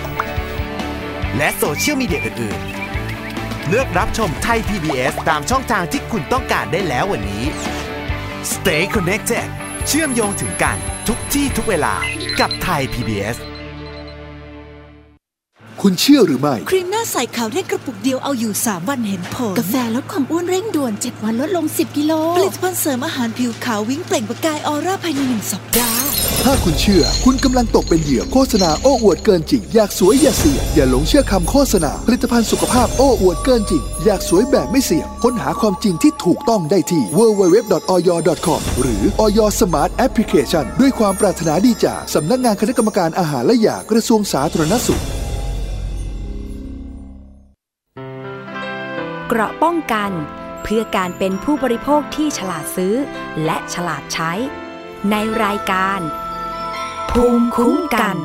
และโซเชียลมีเดียอื่น ๆ เลือกรับชมไทย PBS ตามช่องทางที่คุณต้องการได้แล้ววันนี้ Stay connected เชื่อมโยงถึงกันทุกที่ทุกเวลากับไทย PBS คุณเชื่อหรือไม่ ครีมหน้าใสขาวเร่งกระปุกเดียวเอาอยู่ 3 วันเห็นผล กาแฟลดความอ้วนเร่งด่วน 7 วันลดลง 10 กิโล ผลิตภัณฑ์เสริมอาหารผิวขาววิ่งเปล่งประกายออร่าภายในหนึ่งสัปดาห์ ถ้าคุณเชื่อ คุณกำลังตกเป็นเหยื่อโฆษณาโอ้อวดเกินจริง อยากสวยอย่าเสี่ยงอย่าหลงเชื่อคำโฆษณา ผลิตภัณฑ์สุขภาพโอ้อวดเกินจริง อยากสวยแบบไม่เสี่ยง ค้นหาความจริงที่ถูกต้องได้ที่ www.oy.com หรือ Oy Smart Application ด้วยความปรารถนาดีจากสำนักงานคณะกรรมการอาหารและยากระทรวงสาธารณสุขเกราะป้องกันเพื่อการเป็นผู้บริโภคที่ฉลาดซื้อ และฉลาดใช้ ในรายการ ภูมิคุ้มกัน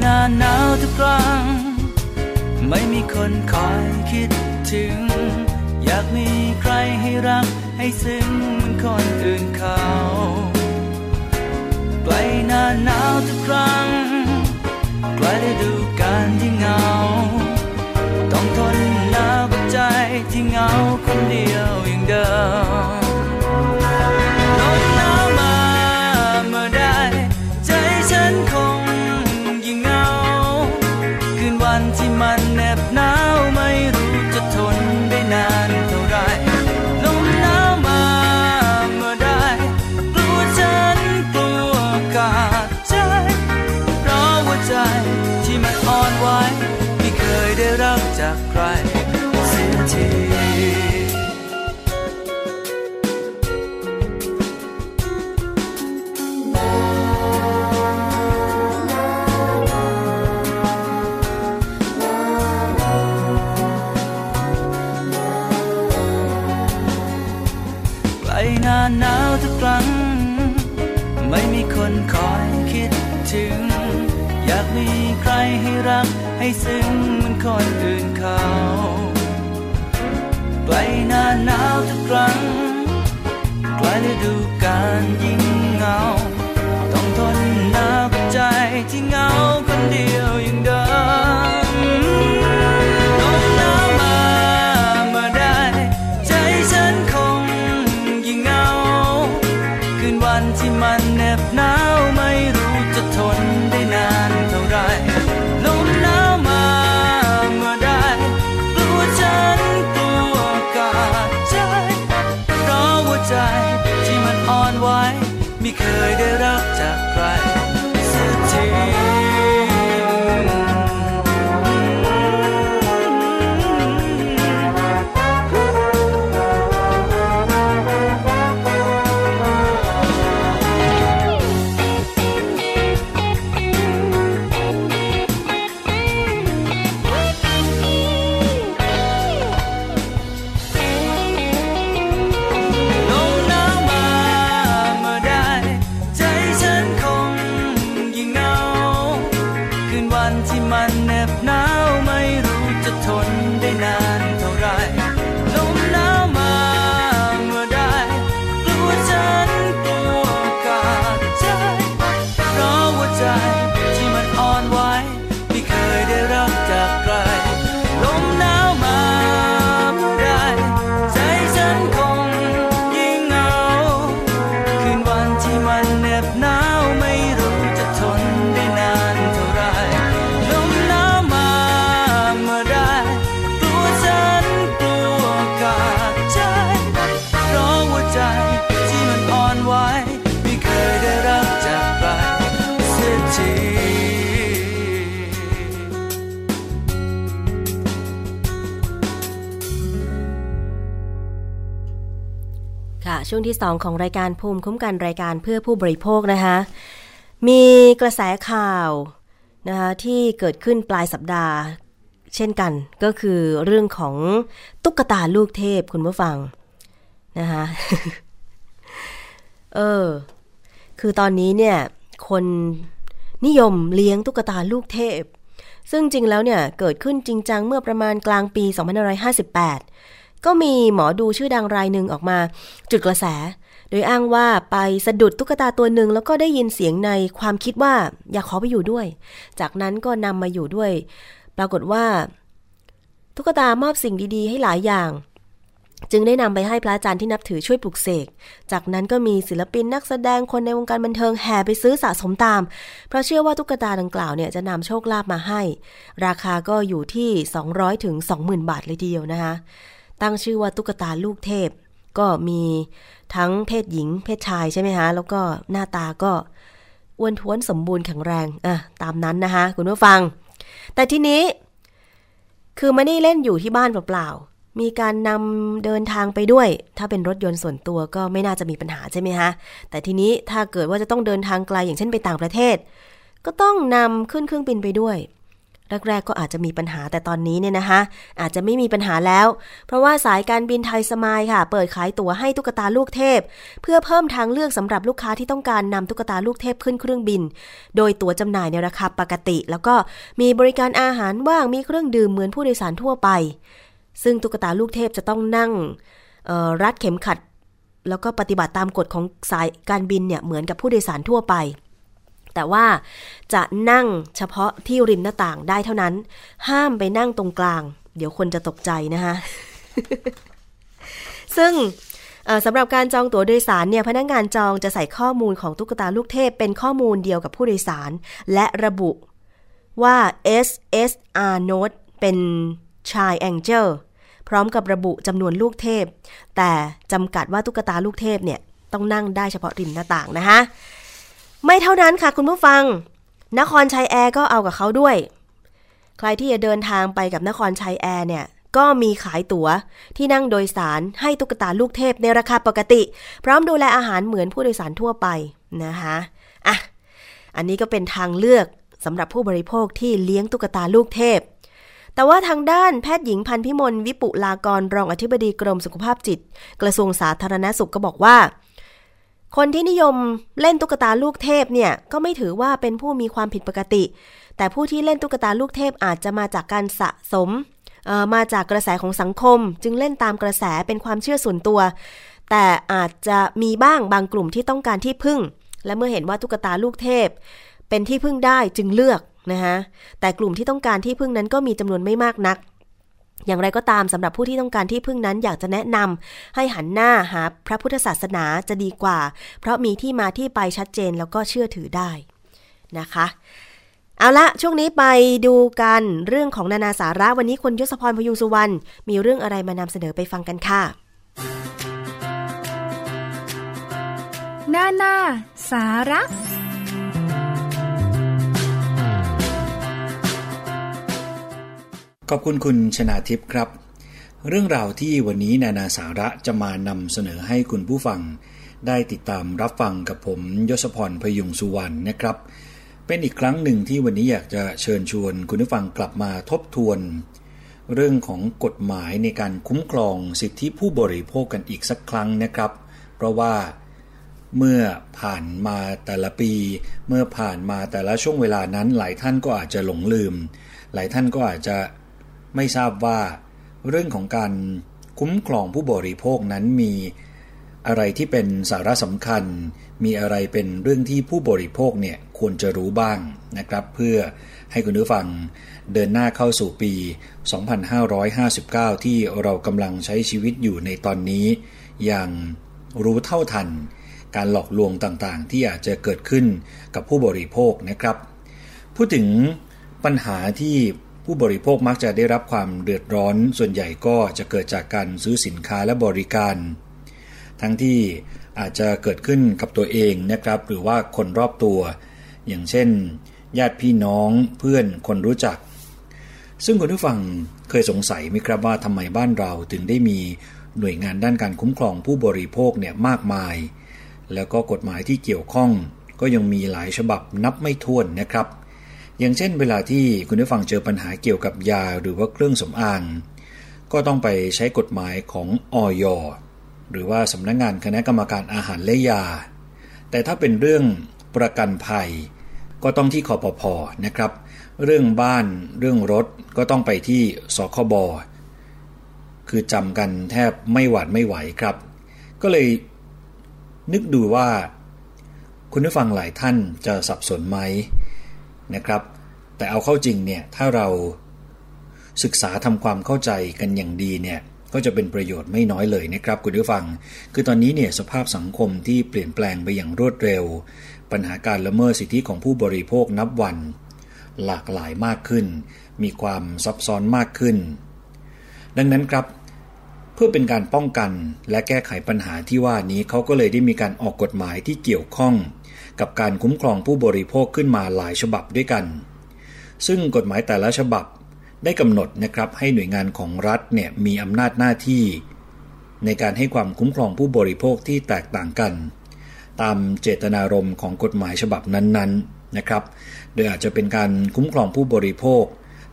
หน้าหนาวทุกครั้ง ไม่มีคนคอยคิดถึง อยากมีใครให้รักให้ซึ้งเหมือนคนอื่นเขาไกลหน้าหนาวทุกครั้งไกลฤดูกาลที่เหงา ต้องทนหนาวกับใจที่เหงาคนเดียวอย่างเดิม ครั้งใกลฤดูกาลยิ่งเหงา ที่ 2 ของรายการภูมิคุ้มกันรายการเพื่อผู้บริโภคนะคะมีกระแสข่าวนะคะที่เกิดขึ้นปลายสัปดาห์ เช่นกันก็คือเรื่องของตุ๊กตาลูกเทพคุณผู้ฟังนะคะเออคือตอนนี้เนี่ยคนนิยมเลี้ยงตุ๊กตาลูกเทพ ซึ่งจริงแล้วเนี่ยเกิดขึ้นจริงจังเมื่อประมาณกลางปี 2558 ก็มีหมอดูชื่อดังรายหนึ่งออกมา จุดกระแส โดยอ้างว่าไปสะดุดตุ๊กตาตัวหนึ่งแล้วก็ได้ยินเสียงในความคิดว่าอยากขอไปอยู่ด้วย จากนั้นก็นำมาอยู่ด้วย ปรากฏว่า ตุ๊กตามอบสิ่งดี ๆ ให้หลายอย่าง จึงได้นำไปให้พระอาจารย์ที่นับถือช่วยปลุกเสก จากนั้นก็มีศิลปินนักแสดงคนในวงการบันเทิงแห่ไปซื้อสะสมตาม เพราะเชื่อว่าตุ๊กตาดังกล่าวเนี่ยจะนำโชคลาภมาให้ ราคาก็อยู่ที่ 200ถึง20,000 บาทเลยทีเดียวนะคะ ตั้งชื่อว่าตุ๊กตาลูกเทพ ก็มีทั้งเพศหญิง เพศชายใช่ไหมคะแล้วก็หน้าตาก็อ้วนท้วนสมบูรณ์แข็งแรงอะตามนั้นนะคะคุณผู้ฟัง แต่ทีนี้ คือไม่ได้เล่นอยู่ที่บ้านเปล่าๆมีการนำเดินทางไปด้วย ถ้าเป็นรถยนต์ส่วนตัวก็ไม่น่าจะมีปัญหาใช่ไหมคะแต่ทีนี้ถ้าเกิดว่าจะต้องเดินทางไกลอย่างเช่นไปต่างประเทศ ก็ต้องนำขึ้นเครื่องบินไปด้วย แรกๆก็อาจจะมีปัญหาแต่ตอนนี้เนี่ยนะคะอาจจะไม่มีปัญหาแล้ว เพราะว่าสายการบินไทยสมายค่ะ เปิดขายตั๋วให้ตุ๊กตาลูกเทพ เพื่อเพิ่มทางเลือกสำหรับลูกค้าที่ต้องการนำตุ๊กตาลูกเทพขึ้นเครื่องบิน โดยตั๋วจำหน่ายในราคาปกติ แล้วก็มีบริการอาหารว่างมีเครื่องดื่มเหมือนผู้โดยสารทั่วไป ซึ่งตุ๊กตาลูกเทพจะต้องนั่งรัดเข็มขัด แล้วก็ปฏิบัติตามกฎของสายการบินเนี่ยเหมือนกับผู้โดยสารทั่วไป แต่ว่าจะนั่งเฉพาะที่ริมหน้าต่างได้เท่านั้น ห้ามไปนั่งตรงกลาง เดี๋ยวคนจะตกใจนะคะซึ่งสำหรับการจองตั๋วโดยสารเนี่ยพนักงงานจองจะใส่ข้อมูลของตุ๊กตาลูกเทพ เป็นข้อมูลเดียวกับผู้โดยสาร และระบุว่า SSR Note เป็นชายแองเจลพร้อมกับระบุจำนวนลูกเทพ แต่จำกัดว่าตุ๊กตาลูกเทพเนี่ยต้องนั่งได้เฉพาะริมหน้าต่างนะคะ ไม่เท่านั้นค่ะคุณผู้ฟัง นครชัยแอร์ก็เอากับเขาด้วย ใครที่จะเดินทางไปกับนครชัยแอร์เนี่ยก็มีขายตั๋วที่นั่งโดยสารให้ตุ๊กตาลูกเทพในราคาปกติ พร้อมดูแลอาหารเหมือนผู้โดยสารทั่วไปนะคะอะอันนี้ก็เป็นทางเลือกสำหรับผู้บริโภคที่เลี้ยงตุ๊กตาลูกเทพ แต่ว่าทางด้านแพทย์หญิงพันพิมลวิปุลากรรองอธิบดีกรมสุขภาพจิต กระทรวงสาธารณสุขก็บอกว่า คนที่นิยมเล่นตุ๊กตาลูกเทพเนี่ยก็ไม่ถือว่าเป็นผู้มีความผิดปกติ แต่ผู้ที่เล่นตุ๊กตาลูกเทพอาจจะมาจากการสะสมมาจากกระแสของสังคม จึงเล่นตามกระแสเป็นความเชื่อส่วนตัว แต่อาจจะมีบ้างบางกลุ่มที่ต้องการที่พึ่ง และเมื่อเห็นว่าตุ๊กตาลูกเทพ เป็นที่พึ่งได้จึงเลือกนะคะแต่กลุ่มที่ต้องการที่พึ่งนั้นก็มีจำนวนไม่มากนัก อย่างไรก็ตามสำหรับผู้ที่ต้องการที่พึ่งนั้นอยากจะแนะนำให้หันหน้าหาพระพุทธศาสนาจะดีกว่า เพราะมีที่มาที่ไปชัดเจนแล้วก็เชื่อถือได้นะคะ เอาละช่วงนี้ไปดูกันเรื่องของนานาสาระวันนี้คุณยศพรพยุงสุวรรณมีเรื่องอะไรมานำเสนอไปฟังกันค่ะนานาสาระ ขอบคุณคุณชนาทิพย์ครับ เรื่องราวที่วันนี้นานาสาระจะมานำเสนอให้คุณผู้ฟัง ได้ติดตามรับฟังกับผมยศพรพยุงสุวรรณนะครับ เป็นอีกครั้งหนึ่งที่วันนี้อยากจะเชิญชวนคุณผู้ฟังกลับมาทบทวน เรื่องของกฎหมายในการคุ้มครองสิทธิผู้บริโภคกันอีกสักครั้งนะครับ เพราะว่าเมื่อผ่านมาแต่ละปี เมื่อผ่านมาแต่ละช่วงเวลานั้น หลายท่านก็อาจจะหลงลืม หลายท่านก็อาจจะ ไม่ทราบว่า เรื่องของการคุ้มครองผู้บริโภคนั้นมีอะไรที่เป็นสาระสำคัญ มีอะไรเป็นเรื่องที่ผู้บริโภคเนี่ยควรจะรู้บ้างนะครับ เพื่อให้คุณผู้ฟังเดินหน้าเข้าสู่ปี 2559 ที่เรากำลังใช้ชีวิตอยู่ในตอนนี้ อย่างรู้เท่าทัน การหลอกลวงต่างๆ ที่อาจจะเกิดขึ้นกับผู้บริโภคนะครับ พูดถึงปัญหาที่ ผู้บริโภคมักจะได้รับความเดือดร้อน ส่วนใหญ่ก็จะเกิดจากการซื้อสินค้าและบริการ ทั้งที่อาจจะเกิดขึ้นกับตัวเองนะครับ หรือว่าคนรอบตัว อย่างเช่น ญาติพี่น้องเพื่อนคนรู้จัก ซึ่งคุณผู้ฟังเคยสงสัยไหมครับว่าทำไมบ้านเราถึงได้มีหน่วยงานด้านการคุ้มครองผู้บริโภคเนี่ยมากมาย แล้วก็กฎหมายที่เกี่ยวข้อง ก็ยังมีหลายฉบับนับไม่ถ้วนนะครับ อย่างเช่นเวลาที่คุณผู้ฟังเจอปัญหาเกี่ยวกับยาหรือว่าเครื่องสำอาง ก็ต้องไปใช้กฎหมายของออยหรือว่าสำนักงงานคณะกรรมการอาหารและยา แต่ถ้าเป็นเรื่องประกันภัย ก็ต้องที่คอปพอนะครับ เรื่องบ้านเรื่องรถก็ต้องไปที่สคบคือจำกันแทบไม่หวาดไม่ไหวครับ ก็เลยนึกดูว่า คุณผู้ฟังหลายท่านจะสับสนไหมนะครับ แต่เอาเข้าจริงเนี่ยถ้าเราศึกษาทำความเข้าใจกันอย่างดีเนี่ยก็จะเป็นประโยชน์ไม่น้อยเลยนะครับคุณผู้ฟัง คือตอนนี้เนี่ยสภาพสังคมที่เปลี่ยนแปลงไปอย่างรวดเร็ว ปัญหาการละเมิดสิทธิของผู้บริโภคนับวัน หลากหลายมากขึ้น มีความซับซ้อนมากขึ้น ดังนั้นครับ เพื่อเป็นการป้องกันและแก้ไขปัญหาที่ว่านี้เขาก็เลยได้มีการออกกฎหมายที่เกี่ยวข้อง กับการคุ้มครองผู้บริโภคขึ้นมาหลายฉบับด้วยกัน ซึ่งกฎหมายแต่ละฉบับได้กำหนดนะครับให้หน่วยงานของรัฐเนี่ยมีอำนาจหน้าที่ ในการให้ความคุ้มครองผู้บริโภคที่แตกต่างกัน ตามเจตนารมณ์ของกฎหมายฉบับนั้นๆนะครับ โดยอาจจะเป็นการคุ้มครองผู้บริโภค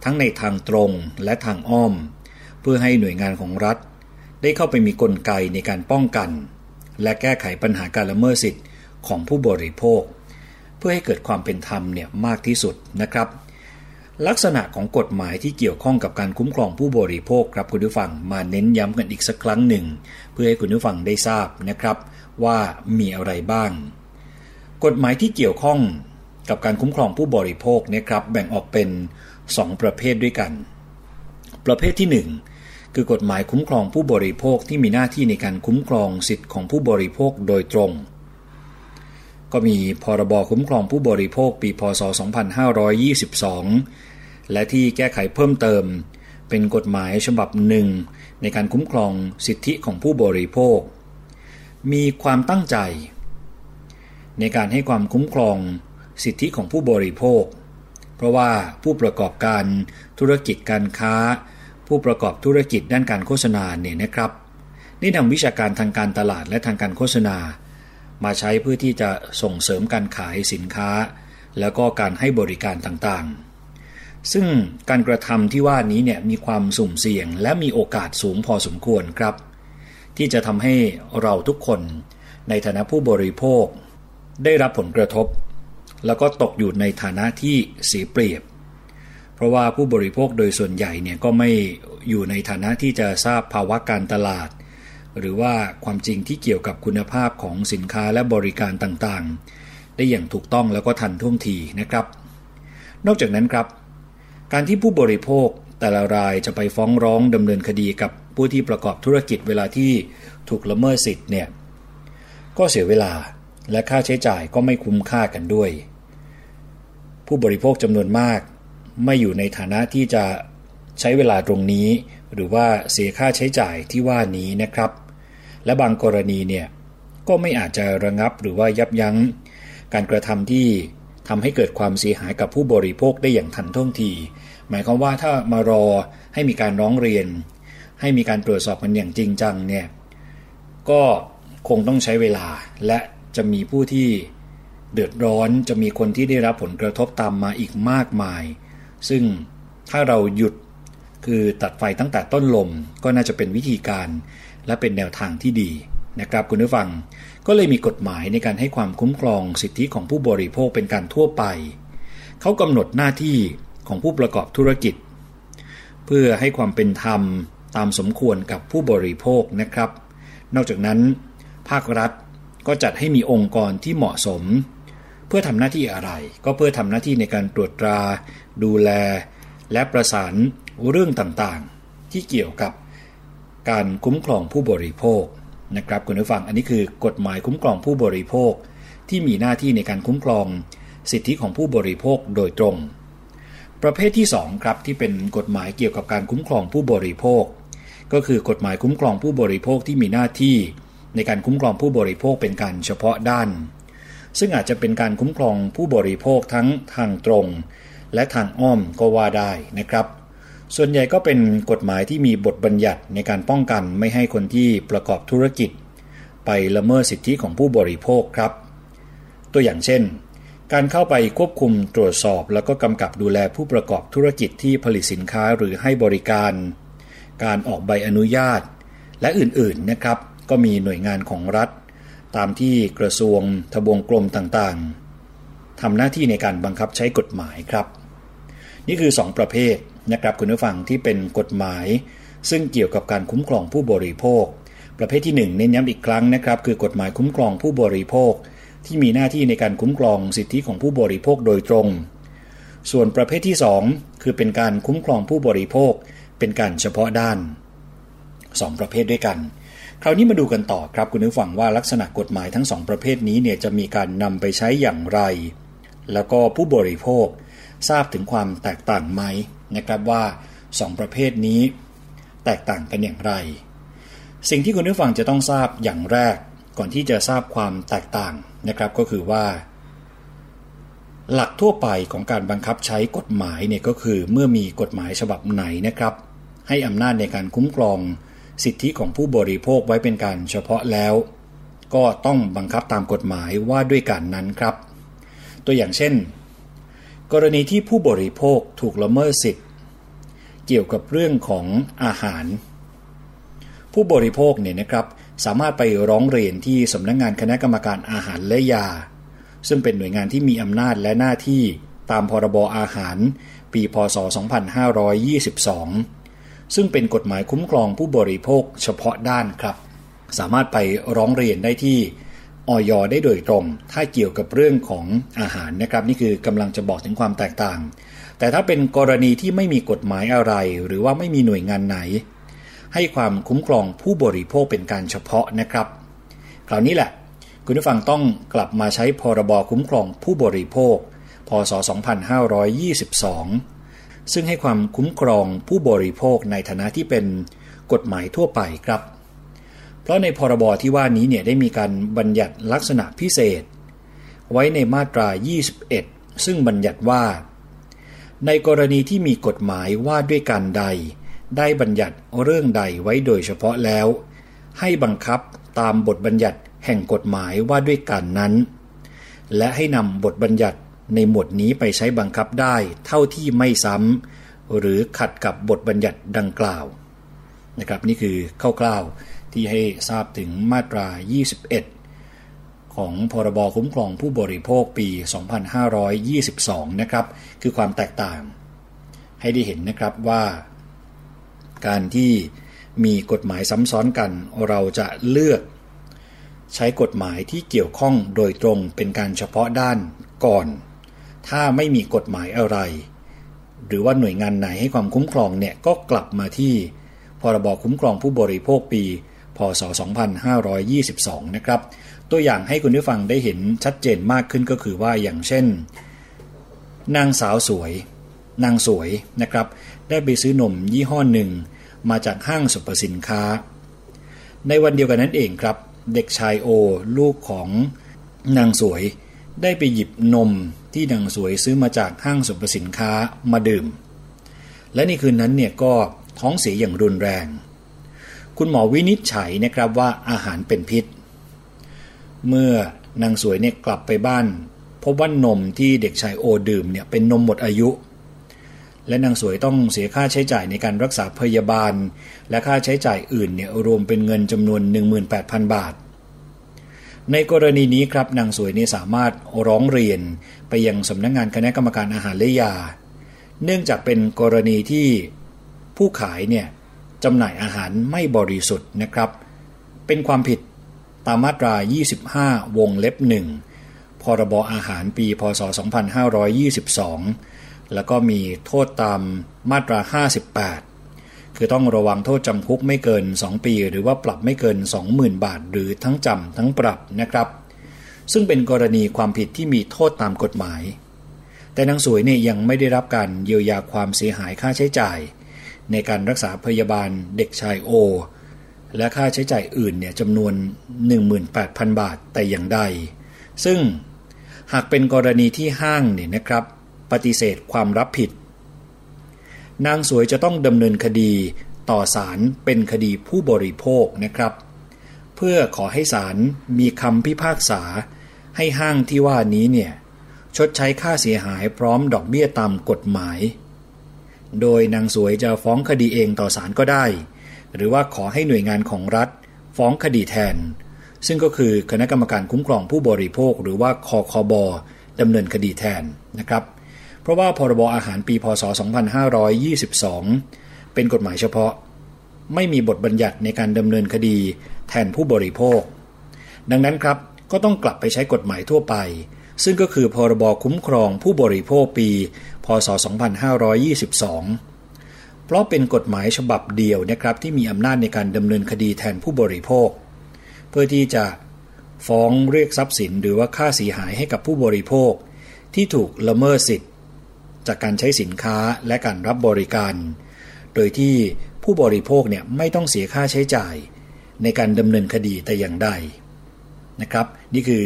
ทั้งในทางตรงและทางอ้อม เพื่อให้หน่วยงานของรัฐ ได้เข้าไปมีกลไกในการป้องกัน และแก้ไขปัญหาการละเมิดสิทธิ์ของผู้บริโภค เพื่อให้เกิดความเป็นธรรมเนี่ยมากที่สุดนะครับ ลักษณะของกฎหมายที่เกี่ยวข้องกับการคุ้มครองผู้บริโภคครับคุณผู้ฟังมาเน้นย้ำกันอีกสักครั้งหนึ่ง เพื่อให้คุณผู้ฟังได้ทราบนะครับว่ามีอะไรบ้าง กฎหมายที่เกี่ยวข้องกับการคุ้มครองผู้บริโภคนะครับแบ่งออกเป็น 2 ประเภทด้วยกัน ประเภทที่ 1 คือกฎหมายคุ้มครองผู้บริโภคที่มีหน้าที่ในการคุ้มครองสิทธิ์ของผู้บริโภคโดยตรง ก็มีพรบคุ้มครองผู้บริโภคปีพศ 2522 และที่แก้ไขเพิ่มเติม เป็นกฎหมายฉบับหนึ่ง ในการคุ้มครองสิทธิของผู้บริโภค มีความตั้งใจ ในการให้ความคุ้มครองสิทธิของผู้บริโภค เพราะว่าผู้ประกอบการธุรกิจการค้า ผู้ประกอบธุรกิจด้านการโฆษณาเนี่ยนะครับได้นำวิชาการทางการตลาดและทางการโฆษณา มาใช้เพื่อที่จะส่งเสริมการขายสินค้า แล้วก็การให้บริการต่างๆ ซึ่งการกระทำที่ว่านี้เนี่ยมีความสุ่มเสี่ยง และมีโอกาสสูงพอสมควรครับ ที่จะทำให้เราทุกคนในฐานะผู้บริโภค ได้รับผลกระทบ แล้วก็ตกอยู่ในฐานะที่เสียเปรียบ เพราะว่าผู้บริโภคโดยส่วนใหญ่เนี่ยก็ไม่อยู่ในฐานะที่จะทราบภาวะการตลาด หรือว่าความจริงที่เกี่ยวกับคุณภาพของสินค้าและบริการต่างๆ ได้อย่างถูกต้องแล้วก็ทันท่วงทีนะครับ นอกจากนั้นครับ การที่ผู้บริโภคแต่ละรายจะไปฟ้องร้องดำเนินคดีกับผู้ที่ประกอบธุรกิจเวลาที่ถูกละเมิดสิทธิ์เนี่ยก็เสียเวลาและค่าใช้จ่ายก็ไม่คุ้มค่ากันด้วย ผู้บริโภคจำนวนมาก ไม่อยู่ในฐานะที่จะใช้เวลาตรงนี้ หรือว่าเสียค่าใช้จ่ายที่ว่านี้นะครับ และบางกรณีเนี่ยก็ไม่อาจจะระงับหรือว่ายับยั้ง การกระทำที่ทำให้เกิดความเสียหายกับผู้บริโภคได้อย่างทันท่วงที หมายความว่าถ้ามารอให้มีการร้องเรียน ให้มีการตรวจสอบกันอย่างจริงจังเนี่ยก็คงต้องใช้เวลาและจะมีผู้ที่เดือดร้อนจะมีคนที่ได้รับผลกระทบตามมาอีกมากมาย ซึ่งถ้าเราหยุดคือตัดไฟตั้งแต่ต้นลมก็น่าจะเป็นวิธีการ และเป็นแนวทางที่ดีนะครับคุณผู้ฟัง ก็เลยมีกฎหมายในการให้ความคุ้มครองสิทธิของผู้บริโภคเป็นการทั่วไป เขากำหนดหน้าที่ของผู้ประกอบธุรกิจ เพื่อให้ความเป็นธรรมตามสมควรกับผู้บริโภคนะครับ นอกจากนั้น ภาครัฐก็จัดให้มีองค์กรที่เหมาะสม เพื่อทำหน้าที่อะไร ก็เพื่อทำหน้าที่ในการตรวจตรา ดูแล และประสานเรื่องต่างๆ ที่เกี่ยวกับ การคุ้มครองผู้บริโภคนะครับคุณผู้ฟังอันนี้คือกฎหมายคุ้มครองผู้บริโภค ที่มีหน้าที่ในการคุ้มครองสิทธิของผู้บริโภคโดยตรง ประเภทที่2ครับที่เป็นกฎหมายเกี่ยวกับการคุ้มครองผู้บริโภค ก็คือกฎหมายคุ้มครองผู้บริโภคที่มีหน้าที่ ในการคุ้มครองผู้บริโภคเป็นการเฉพาะด้าน ซึ่งอาจจะเป็นการคุ้มครองผู้บริโภคทั้งทางตรง และทางอ้อมก็ว่าได้นะครับ ส่วนใหญ่ก็เป็นกฎหมายที่มีบทบัญญัติในการป้องกันไม่ให้คนที่ประกอบธุรกิจ ไปละเมิดสิทธิของผู้บริโภคครับ ตัวอย่างเช่น การเข้าไปควบคุมตรวจสอบ แล้วก็กำกับดูแลผู้ประกอบธุรกิจที่ผลิตสินค้าหรือให้บริการ การออกใบอนุญาต และอื่นๆนะครับก็มีหน่วยงานของรัฐ ตามที่กระทรวงทบวงกรมต่างๆทำหน้าที่ในการบังคับใช้กฎหมายครับ นี่คือ 2 ประเภท นะครับคุณผู้ฟังที่เป็นกฎหมาย ซึ่งเกี่ยวกับการคุ้มครองผู้บริโภค ประเภทที่ 1 เน้นย้ำอีกครั้งนะครับคือกฎหมายคุ้มครองผู้บริโภค ที่มีหน้าที่ในการคุ้มครองสิทธิของผู้บริโภคโดยตรง ส่วนประเภทที่ 2 คือเป็นการคุ้มครองผู้บริโภค เป็นการเฉพาะด้าน 2 ประเภทด้วยกัน คราวนี้มาดูกันต่อครับคุณผู้ฟังว่าลักษณะกฎหมายทั้ง 2 ประเภทนี้เนี่ยจะมีการนำไปใช้อย่างไร แล้วก็ผู้บริโภคทราบถึงความแตกต่างไหม นะครับว่า 2 ประเภทนี้ แตกต่างกันอย่างไร สิ่งที่คุณผู้ฟังจะต้องทราบอย่างแรกก่อนที่จะทราบความแตกต่างนะครับก็คือว่า หลักทั่วไปของการบังคับใช้กฎหมายเนี่ยก็คือเมื่อมีกฎหมายฉบับไหนนะครับ ให้อำนาจในการคุ้มครอง สิทธิของผู้บริโภคไว้เป็นการเฉพาะแล้ว ก็ต้องบังคับตามกฎหมายว่าด้วยการนั้นครับ ตัวอย่างเช่น กรณีที่ผู้บริโภคถูกละเมิดสิทธิ์ เกี่ยวกับเรื่องของอาหาร ผู้บริโภคเนี่ยนะครับสามารถไปร้องเรียนที่สำนักงงานคณะกรรมการอาหารและยา ซึ่งเป็นหน่วยงานที่มีอำนาจและหน้าที่ตามพรบอาหาร ปีพศ 2522 ซึ่งเป็นกฎหมายคุ้มครองผู้บริโภคเฉพาะด้านครับ สามารถไปร้องเรียนได้ที่ ออยได้โดยตรง ถ้าเกี่ยวกับเรื่องของอาหารนะครับ นี่คือกำลังจะบอกถึงความแตกต่าง แต่ถ้าเป็นกรณีที่ไม่มีกฎหมายอะไร หรือว่าไม่มีหน่วยงานไหน ให้ความคุ้มครองผู้บริโภคเป็นการเฉพาะนะครับ คราวนี้แหละ คุณผู้ฟังต้องกลับมาใช้พรบคุ้มครองผู้บริโภค พศ 2522 ซึ่งให้ความคุ้มครองผู้บริโภคในฐานะที่เป็นกฎหมายทั่วไปครับ เพราะในพรบที่ว่านี้เนี่ยได้มีการบัญญัติลักษณะพิเศษ ไว้ในมาตรา 21 ซึ่งบัญญัติว่า ในกรณีที่มีกฎหมายว่าด้วยการใด ได้บัญญัติเรื่องใดไว้โดยเฉพาะแล้ว ให้บังคับตามบทบัญญัติแห่งกฎหมายว่าด้วยการนั้น และให้นำบทบัญญัติในหมวดนี้ไปใช้บังคับได้เท่าที่ไม่ซ้ำหรือขัดกับบทบัญญัติดังกล่าวนะครับนี่คือคร่าวๆ ที่ให้ทราบถึงมาตรา 21 ของพรบคุ้มครองผู้บริโภคปี 2522 นะครับ คือความแตกต่าง ให้ได้เห็นนะครับว่า การที่มีกฎหมายซ้ำซ้อนกัน เราจะเลือกใช้กฎหมายที่เกี่ยวข้องโดยตรงเป็นการเฉพาะด้านก่อน ถ้าไม่มีกฎหมายอะไร หรือว่าหน่วยงานไหนให้ความคุ้มครองเนี่ยก็กลับมาที่พรบคุ้มครองผู้บริโภคปี พศ 2522 นะครับ ตัวอย่างให้คุณผู้ฟังได้เห็นชัดเจนมากขึ้นก็คือว่าอย่างเช่น นางสาวสวย นางสวยนะครับ ได้ไปซื้อนมยี่ห้อหนึ่ง มาจากห้างสรรพสินค้า ในวันเดียวกันนั้นเองครับ เด็กชายโอ ลูกของนางสวย ได้ไปหยิบนมที่นางสวยซื้อมาจากห้างสรรพสินค้ามาดื่ม และในคืนนั้นเนี่ยก็ท้องเสียอย่างรุนแรง คุณหมอวินิจฉัยนะครับว่าอาหารเป็นพิษ เมื่อนางสวยเนี่ยกลับไปบ้านพบว่านมที่เด็กชายโอดื่มเนี่ยเป็นนมหมดอายุ และนางสวยต้องเสียค่าใช้จ่ายในการรักษาพยาบาล และค่าใช้จ่ายอื่นเนี่ยรวมเป็นเงินจำนวน 18,000 บาท ในกรณีนี้ครับนางสวยนี่สามารถร้องเรียนไปยังสำนักงงานคณะกรรมการอาหารและยา เนื่องจากเป็นกรณีที่ผู้ขายเนี่ย จำหน่ายอาหารไม่บริสุทธิ์นะครับ เป็นความผิดตามมาตรา 25 วงเล็บ 1 พรบอาหารปี พศ 2522 แล้วก็มีโทษตามมาตรา 58 คือต้องระวังโทษจำคุกไม่เกิน 2 ปี หรือว่าปรับไม่เกิน 20,000 บาท หรือทั้งจำทั้งปรับนะครับ ซึ่งเป็นกรณีความผิดที่มีโทษตามกฎหมาย แต่นางสวยเนี่ยยังไม่ได้รับการเยียวยาความเสียหายค่าใช้จ่าย ในการรักษาพยาบาลเด็กชายโอ และค่าใช้จ่ายอื่นเนี่ยจำนวน 18,000 บาทแต่อย่างใด ซึ่งหากเป็นกรณีที่ห้างเนี่ยนะครับ ปฏิเสธความรับผิด นางสวยจะต้องดำเนินคดีต่อศาลเป็นคดีผู้บริโภคนะครับ เพื่อขอให้ศาลมีคำพิพากษา ให้ห้างที่ว่านี้เนี่ยชดใช้ค่าเสียหายพร้อมดอกเบี้ยตามกฎหมาย โดยนางสวยจะฟ้องคดีเองต่อศาลก็ได้ หรือว่าขอให้หน่วยงานของรัฐ ฟ้องคดีแทน ซึ่งก็คือคณะกรรมการคุ้มครองผู้บริโภค หรือว่าคอคอบดำเนินคดีแทนนะครับ เพราะว่าพรบอาหารปีพศ 2522 เป็นกฎหมายเฉพาะ ไม่มีบทบัญญัติในการดำเนินคดีแทนผู้บริโภค ดังนั้นครับก็ต้องกลับไปใช้กฎหมายทั่วไป ซึ่งก็คือพรบคุ้มครองผู้บริโภคปี พศ 2522 เพราะเป็นกฎหมายฉบับเดียวนะครับที่มีอำนาจในการดำเนินคดีแทนผู้บริโภค เพื่อที่จะฟ้องเรียกทรัพย์สินหรือว่าค่าเสียหายให้กับผู้บริโภค ที่ถูกละเมิดสิทธิ์ จากการใช้สินค้าและการรับบริการ โดยที่ผู้บริโภคเนี่ยไม่ต้องเสียค่าใช้จ่าย ในการดำเนินคดีแต่อย่างใดนะครับ นี่คือ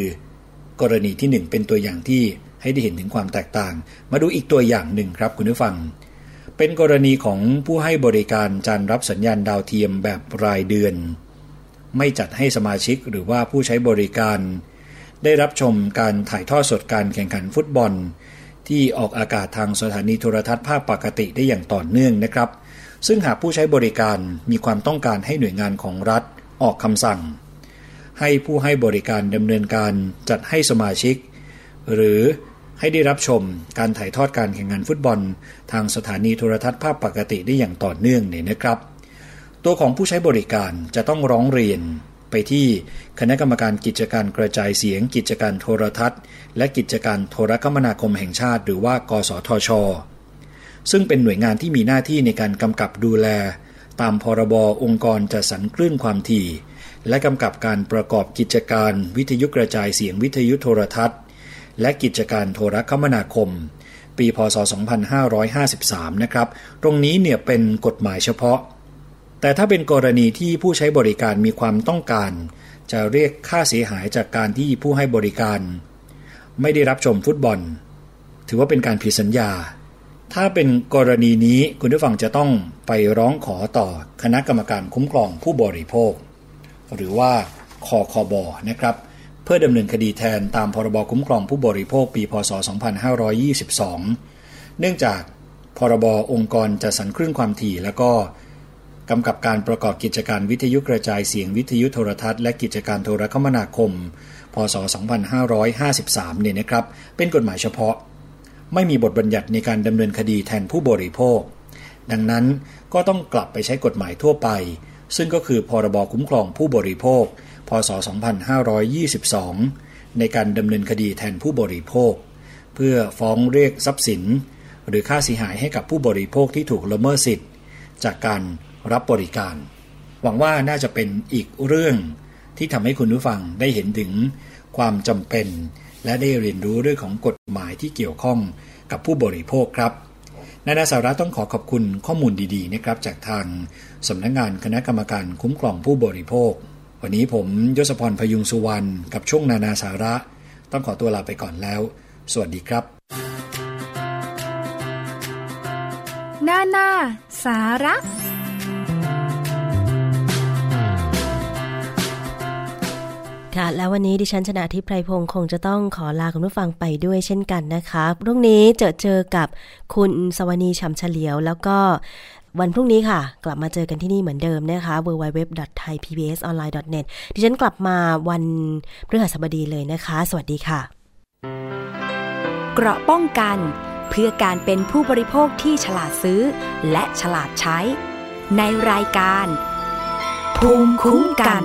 กรณีที่ 1 เป็นตัวอย่างที่ให้ได้เห็นถึงความแตกต่าง มาดูอีกตัวอย่างหนึ่งครับคุณผู้ฟัง เป็นกรณีของผู้ให้บริการจานรับสัญญาณดาวเทียมแบบรายเดือน ไม่จัดให้สมาชิกหรือว่าผู้ใช้บริการ ได้รับชมการถ่ายทอดสดการแข่งขันฟุตบอล ที่ออกอากาศทางสถานีโทรทัศน์ภาพปกติได้อย่างต่อเนื่องนะครับ ซึ่งหากผู้ใช้บริการมีความต้องการให้หน่วยงานของรัฐออกคำสั่ง ให้ผู้ให้บริการดำเนินการจัดให้สมาชิก หรือให้ได้รับชมการถ่ายทอดการแข่งขันฟุตบอล ทางสถานีโทรทัศน์ภาพปกติได้อย่างต่อเนื่องเนี่ยนะครับ ตัวของผู้ใช้บริการจะต้องร้องเรียนไปที่คณะกรรมการกิจการกระจายเสียง กิจการโทรทัศน์ และกิจการโทรคมนาคมแห่งชาติ หรือว่า กสทช ซึ่งเป็นหน่วยงานที่มีหน้าที่ในการกำกับดูแล ตามพรบองค์กรจัดสรรคลื่นความถี่ และกำกับการประกอบกิจการวิทยุกระจายเสียงวิทยุโทรทัศน์ และกิจการโทรคมนาคม ปีพศ 2553 นะครับ ตรงนี้เนี่ยเป็นกฎหมายเฉพาะ แต่ถ้าเป็นกรณีที่ผู้ใช้บริการมีความต้องการ จะเรียกค่าเสียหายจากการที่ผู้ให้บริการ ไม่ได้รับชมฟุตบอล ถือว่าเป็นการผิดสัญญา ถ้าเป็นกรณีนี้คุณผู้ฟังจะต้องไปร้องขอต่อคณะกรรมการคุ้มครองผู้บริโภค หรือว่าคอคอบอนะครับ เพื่อดำเนินคดีแทนตามพรบคุ้มครองผู้บริโภคปี พศ 2522 เนื่องจากพรบองค์กรจัดสรรคลื่นความถี่ แล้วก็กำกับการประกอบกิจการวิทยุกระจายเสียงวิทยุโทรทัศน์และกิจการโทรคมนาคม พศ 2553 เนี่ยนะครับ เป็นกฎหมายเฉพาะ ไม่มีบทบัญญัติในการดำเนินคดีแทนผู้บริโภค ดังนั้นก็ต้องกลับไปใช้กฎหมายทั่วไป ซึ่งก็คือพรบคุ้มครองผู้บริโภค พศ 2522 ในการดำเนินคดีแทนผู้บริโภค เพื่อฟ้องเรียกทรัพย์สิน หรือค่าเสียหายให้กับผู้บริโภคที่ถูกละเมิดสิทธิ์ จากการรับบริการ หวังว่าน่าจะเป็นอีกเรื่องที่ทำให้คุณผู้ฟังได้เห็นถึงความจำเป็น และได้เรียนรู้เรื่องของกฎหมายที่เกี่ยวข้องกับผู้บริโภคครับ นานาสาระต้องขอขอบคุณข้อมูลดีๆนะครับจากทางสำนักงงานคณะกรรมการคุ้มครองผู้บริโภค วันนี้ผมยศพรพยุงสุวรรณกับช่วงนานาสาระ ต้องขอตัวลาไปก่อนแล้ว สวัสดีครับ นานาสาระ ค่ะ แล้ววันนี้ดิฉันชนะทิพไพรพงศ์คงจะต้องขอลาคุณผู้ฟังไปด้วยเช่นกันนะคะพรุ่งนี้เจอเจอกับคุณสวนีชำเฉลียว แล้วก็วันพรุ่งนี้ค่ะ กลับมาเจอกันที่นี่เหมือนเดิมนะคะ www.thaipbsonline.net ดิฉันกลับมาวันพฤหัสบดีเลยนะคะ สวัสดีค่ะ เกราะป้องกัน เพื่อการเป็นผู้บริโภคที่ฉลาดซื้อ และฉลาดใช้ ในรายการ ภูมิคุ้มกัน